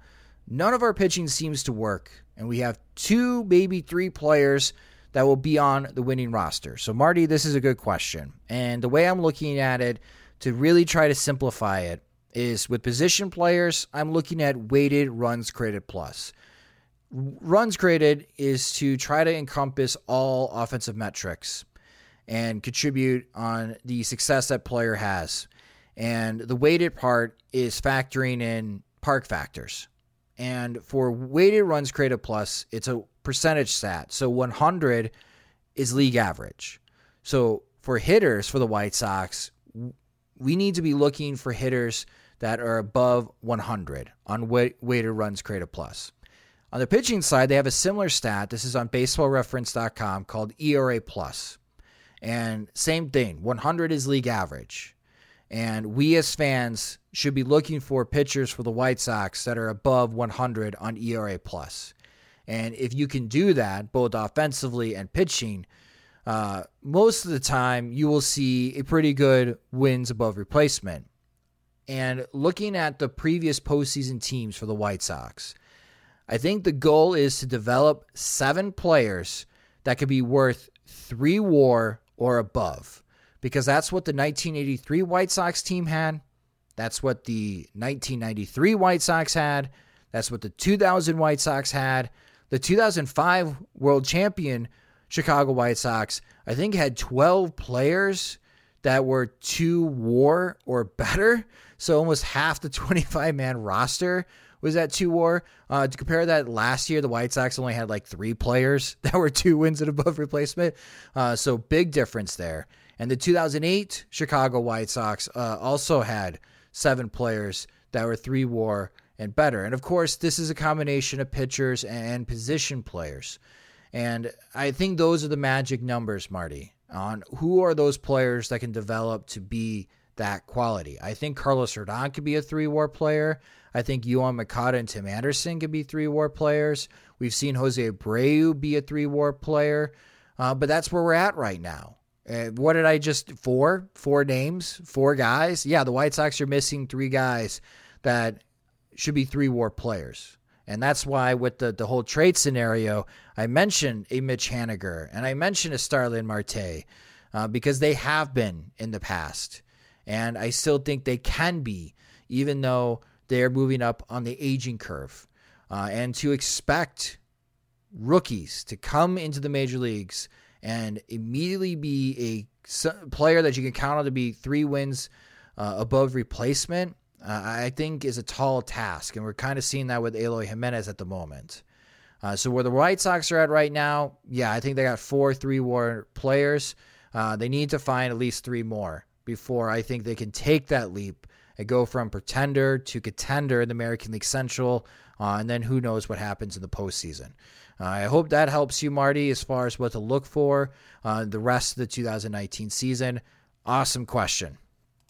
None of our pitching seems to work, and we have two, maybe three players that will be on the winning roster. So, Marty, this is a good question. And the way I'm looking at it to really try to simplify it is with position players, I'm looking at weighted runs created plus. Runs created is to try to encompass all offensive metrics and contribute on the success that player has. And the weighted part is factoring in park factors. And for weighted runs created plus, it's a percentage stat. So 100 is league average. So for hitters for the White Sox, we need to be looking for hitters that are above 100 on weighted runs created plus. On the pitching side, they have a similar stat. This is on baseballreference.com called ERA plus. And same thing, 100 is league average. And we as fans should be looking for pitchers for the White Sox that are above 100 on ERA plus. And if you can do that, both offensively and pitching, uh, most of the time you will see a pretty good wins above replacement. And looking at the previous postseason teams for the White Sox, I think the goal is to develop seven players that could be worth three war or above because that's what the 1983 White Sox team had. That's what the 1993 White Sox had. That's what the 2000 White Sox had. The 2005 world champion Chicago White Sox, I think, had 12 players that were two war or better. So almost half the 25 man roster was at two war. Uh, to compare that last year, the White Sox only had like three players that were two wins and above replacement. Uh, so big difference there. And the 2008 Chicago White Sox uh, also had seven players that were three war and better. And of course, this is a combination of pitchers and position players. And I think those are the magic numbers, Marty, on who are those players that can develop to be that quality. I think Carlos Rodon could be a three war player. I think Yoan Moncada and Tim Anderson could be three war players. We've seen Jose Abreu be a three war player. Uh, but that's where we're at right now. Uh, what did I just four? Four names? Four guys? Yeah, the White Sox are missing three guys that should be three WAR players, and that's why with the the whole trade scenario, I mentioned a Mitch Haniger and I mentioned a Starling Marte uh, because they have been in the past, and I still think they can be, even though they're moving up on the aging curve, uh, and to expect rookies to come into the major leagues and immediately be a player that you can count on to be three wins uh, above replacement uh, I think is a tall task, and we're kind of seeing that with Eloy Jimenez at the moment. Uh, so where the White Sox are at right now, yeah, I think they got four three-war players. Uh, they need to find at least three more before I think they can take that leap and go from pretender to contender in the American League Central, uh, and then who knows what happens in the postseason. Uh, I hope that helps you, Marty, as far as what to look for uh, the rest of the 2019 season. Awesome question.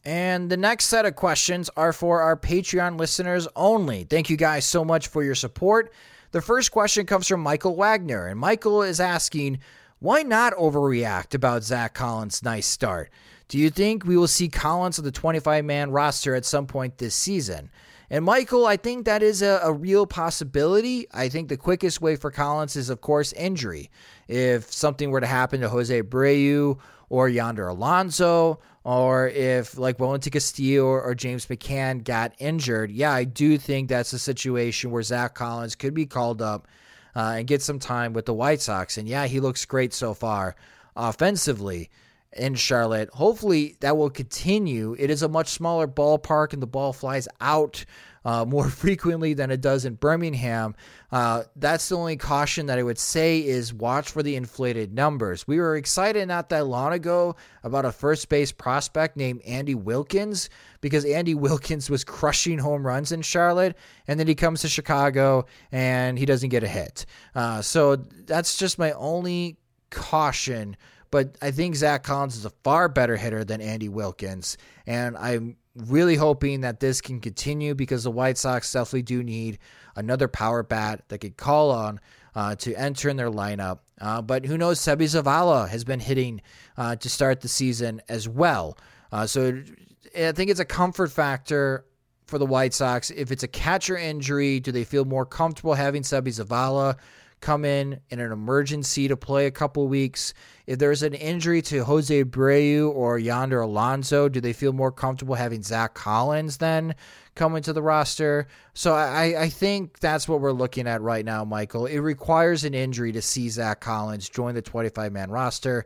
And the next set of questions are for our Patreon listeners only. Thank you guys so much for your support. The first question comes from Michael Wagner, and Michael is asking, why not overreact about Zack Collins' nice start? Do you think we will see Collins on the 25 man roster at some point this season? And Michael, I think that is a, a, real possibility. I think the quickest way for Collins is, of course, injury. If something were to happen to Jose Abreu or Yonder Alonso, or if like Wellington Castillo or, or James McCann got injured, yeah, I do think that's a situation where Zack Collins could be called up uh, and get some time with the White Sox. And yeah, he looks great so far offensively in Charlotte. Hopefully that will continue. It is a much smaller ballpark and the ball flies out uh, more frequently than it does in Birmingham. Uh, that's the only caution that I would say is watch for the inflated numbers. We were excited not that long ago about a first base prospect named Andy Wilkins because Andy Wilkins was crushing home runs in Charlotte, and then he comes to Chicago and he doesn't get a hit. Uh, so that's just my only caution but I think Zack Collins is a far better hitter than Andy Wilkins. And I'm really hoping that this can continue because the White Sox definitely do need another power bat that could call on uh, to enter in their lineup. Uh, but who knows? Seby Zavala has been hitting uh, to start the season as well. Uh, so I think it's a comfort factor for the White Sox. If it's a catcher injury, do they feel more comfortable having Seby Zavala? Come in in an emergency to play a couple weeks. If there's an injury to Jose Abreu or Yonder Alonso, do they feel more comfortable having Zack Collins then come into the roster? So I, I think that's what we're looking at right now, Michael. It requires an injury to see Zack Collins join the 25 man roster.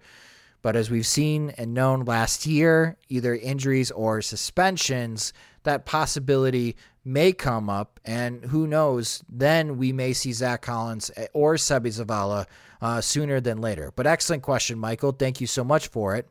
But as we've seen and known last year, either injuries or suspensions, that possibility may come up, and who knows, then we may see Zack Collins or Seby Zavala uh, sooner than later. But excellent question, Michael. Thank you so much for it.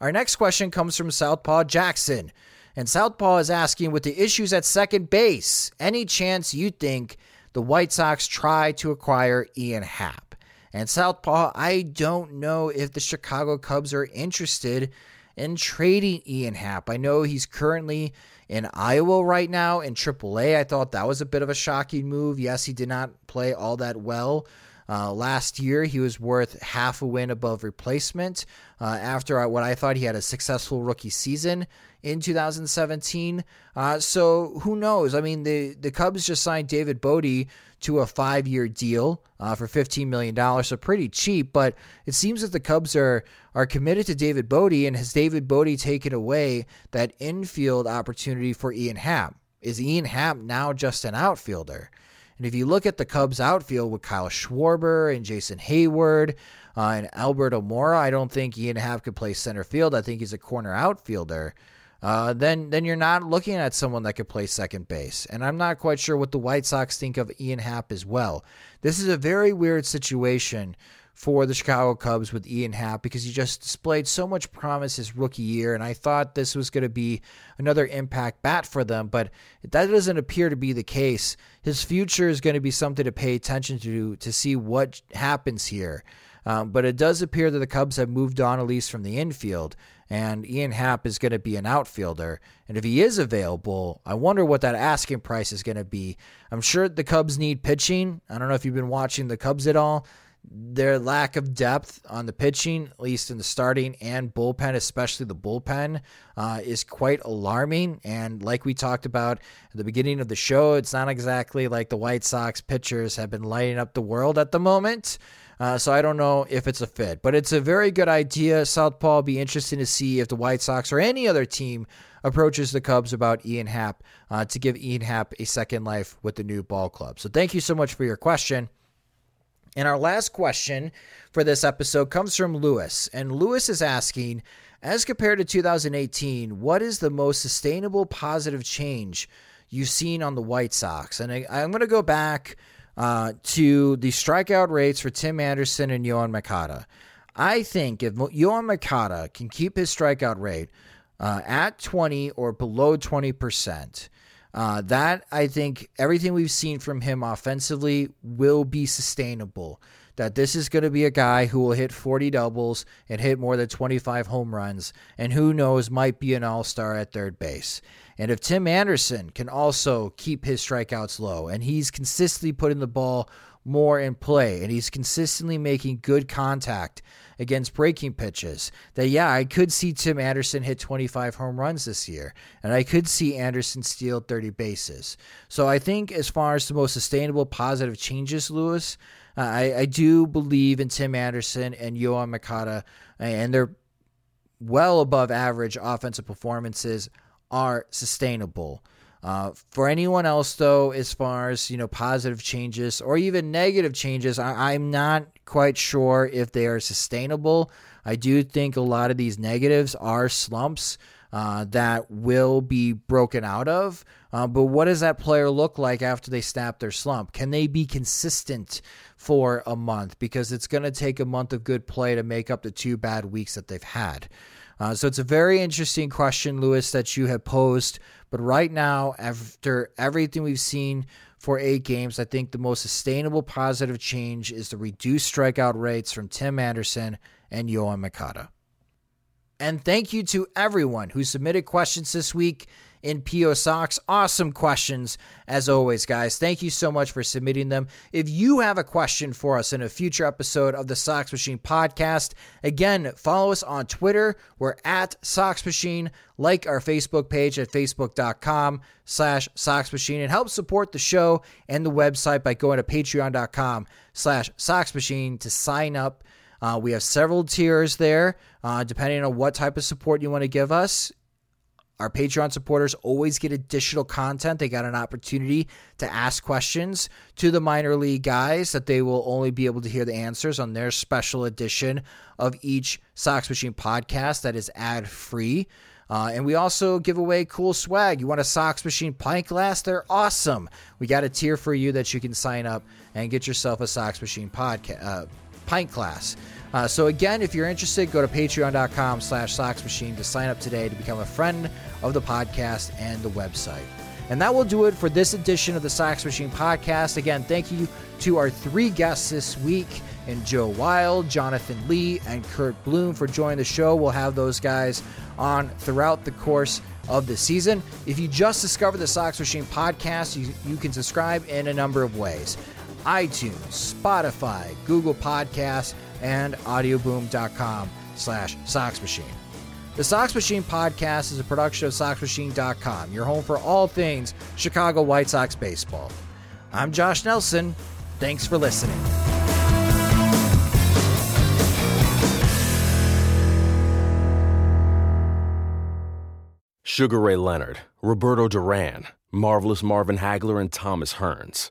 Our next question comes from Southpaw Jackson. And Southpaw is asking with the issues at second base, any chance you think the White Sox try to acquire Ian Happ? And Southpaw, I don't know if the Chicago Cubs are interested in trading Ian Happ. I know he's currently in Iowa right now in AAA. I thought that was a bit of a shocking move. Yes, he did not play all that well. Uh, last year, he was worth half a win above replacement uh, after what I thought he had a successful rookie season in 2017. Uh, so who knows? I mean, the, the Cubs just signed David Bote to a five year deal uh, for $15 million, so pretty cheap. But it seems that the Cubs are, are committed to David Bote, and has David Bote taken away that infield opportunity for Ian Happ? Is Ian Happ now just an outfielder? And if you look at the Cubs outfield with Kyle Schwarber and Jason Heyward uh, and Albert Almora, I don't think Ian Happ could play center field. I think he's a corner outfielder. Uh, then then you're not looking at someone that could play second base. And I'm not quite sure what the White Sox think of Ian Happ as well. This is a very weird situation for the Chicago Cubs with Ian Happ because he just displayed so much promise his rookie year, and I thought this was going to be another impact bat for them, but that doesn't appear to be the case. His future is going to be something to pay attention to to see what happens here. Um, but it does appear that the Cubs have moved on at least from the infield, and Ian Happ is going to be an outfielder. And if he is available, I wonder what that asking price is going to be. I'm sure the Cubs need pitching. I don't know if you've been watching the Cubs at all their lack of depth on the pitching, at least in the starting and bullpen, especially the bullpen, uh, is quite alarming. And like we talked about at the beginning of the show, it's not exactly like the White Sox pitchers have been lighting up the world at the moment. Uh, so I don't know if it's a fit, but it's a very good idea. Southpaw be interesting to see if the White Sox or any other team approaches the Cubs about Ian Happ uh, to give Ian Happ a second life with the new ball club. So thank you so much for your question. And our last question for this episode comes from Lewis. And Lewis is asking, as compared to 2018, what is the most sustainable positive change you've seen on the White Sox? And I, am going to go back uh, to the strikeout rates for Tim Anderson and Yoan Moncada. I think if Yoan Moncada can keep his strikeout rate uh, at 20 or below 20%, uh, that I think everything we've seen from him offensively will be sustainable. That this is going to be a guy who will hit 40 doubles and hit more than 25 home runs, and who knows, might be an all star at third base. And if Tim Anderson can also keep his strikeouts low and he's consistently putting the ball more in play and he's consistently making good contact against breaking pitches, that yeah, I could see Tim Anderson hit 25 home runs this year and I could see Anderson steal 30 bases. So I think as far as the most sustainable positive changes, Lewis, uh, I, I do believe in Tim Anderson and Yoan Moncada and their well above average offensive performances are sustainable. Uh, for anyone else, though, as far as you know, positive changes or even negative changes, I, I'm not quite sure if they are sustainable. I do think a lot of these negatives are slumps uh, that will be broken out of. Uh, but what does that player look like after they snap their slump? Can they be consistent for a month? Because it's going to take a month of good play to make up the two bad weeks that they've had. Uh, so it's a very interesting question, Lewis, that you have posed. But right now, after everything we've seen for eight games, I think the most sustainable positive change is the reduced strikeout rates from Tim Anderson and Yoan Moncada. And thank you to everyone who submitted questions this week in PO Sox. Awesome questions, as always, guys. Thank you so much for submitting them. If you have a question for us in a future episode of the Sox Machine podcast, again, follow us on Twitter. We're at Sox Machine. Like our Facebook page at facebook.com slash Sox Machine and help support the show and the website by going to patreon.com slash Sox Machine to sign up. Uh, we have several tiers there, uh, depending on what type of support you want to give us. Our Patreon supporters always get additional content. They got an opportunity to ask questions to the minor league guys that they will only be able to hear the answers on their special edition of each Sox Machine podcast that is ad free. Uh, and we also give away cool swag. You want a Sox Machine pint glass? They're awesome. We got a tier for you that you can sign up and get yourself a Sox Machine podcast uh, pint glass. Uh, so again, if you're interested, go to patreon.com slash soxmachine to sign up today to become a friend of the podcast and the website. And that will do it for this edition of the Sox Machine podcast. Again, thank you to our three guests this week and Joe Weil, Jonathan Lee, and Curt Bloom for joining the show. We'll have those guys on throughout the course of the season. If you just discovered the Sox Machine podcast, you, you can subscribe in a number of ways iTunes, Spotify, Google Podcasts, and audioboom.com slash Sox Machine. The Sox Machine podcast is a production of SoxMachine.com, your home for all things Chicago White Sox baseball. I'm Josh Nelson. Thanks for listening. Sugar Ray Leonard, Roberto Duran, Marvelous Marvin Hagler, and Thomas Hearns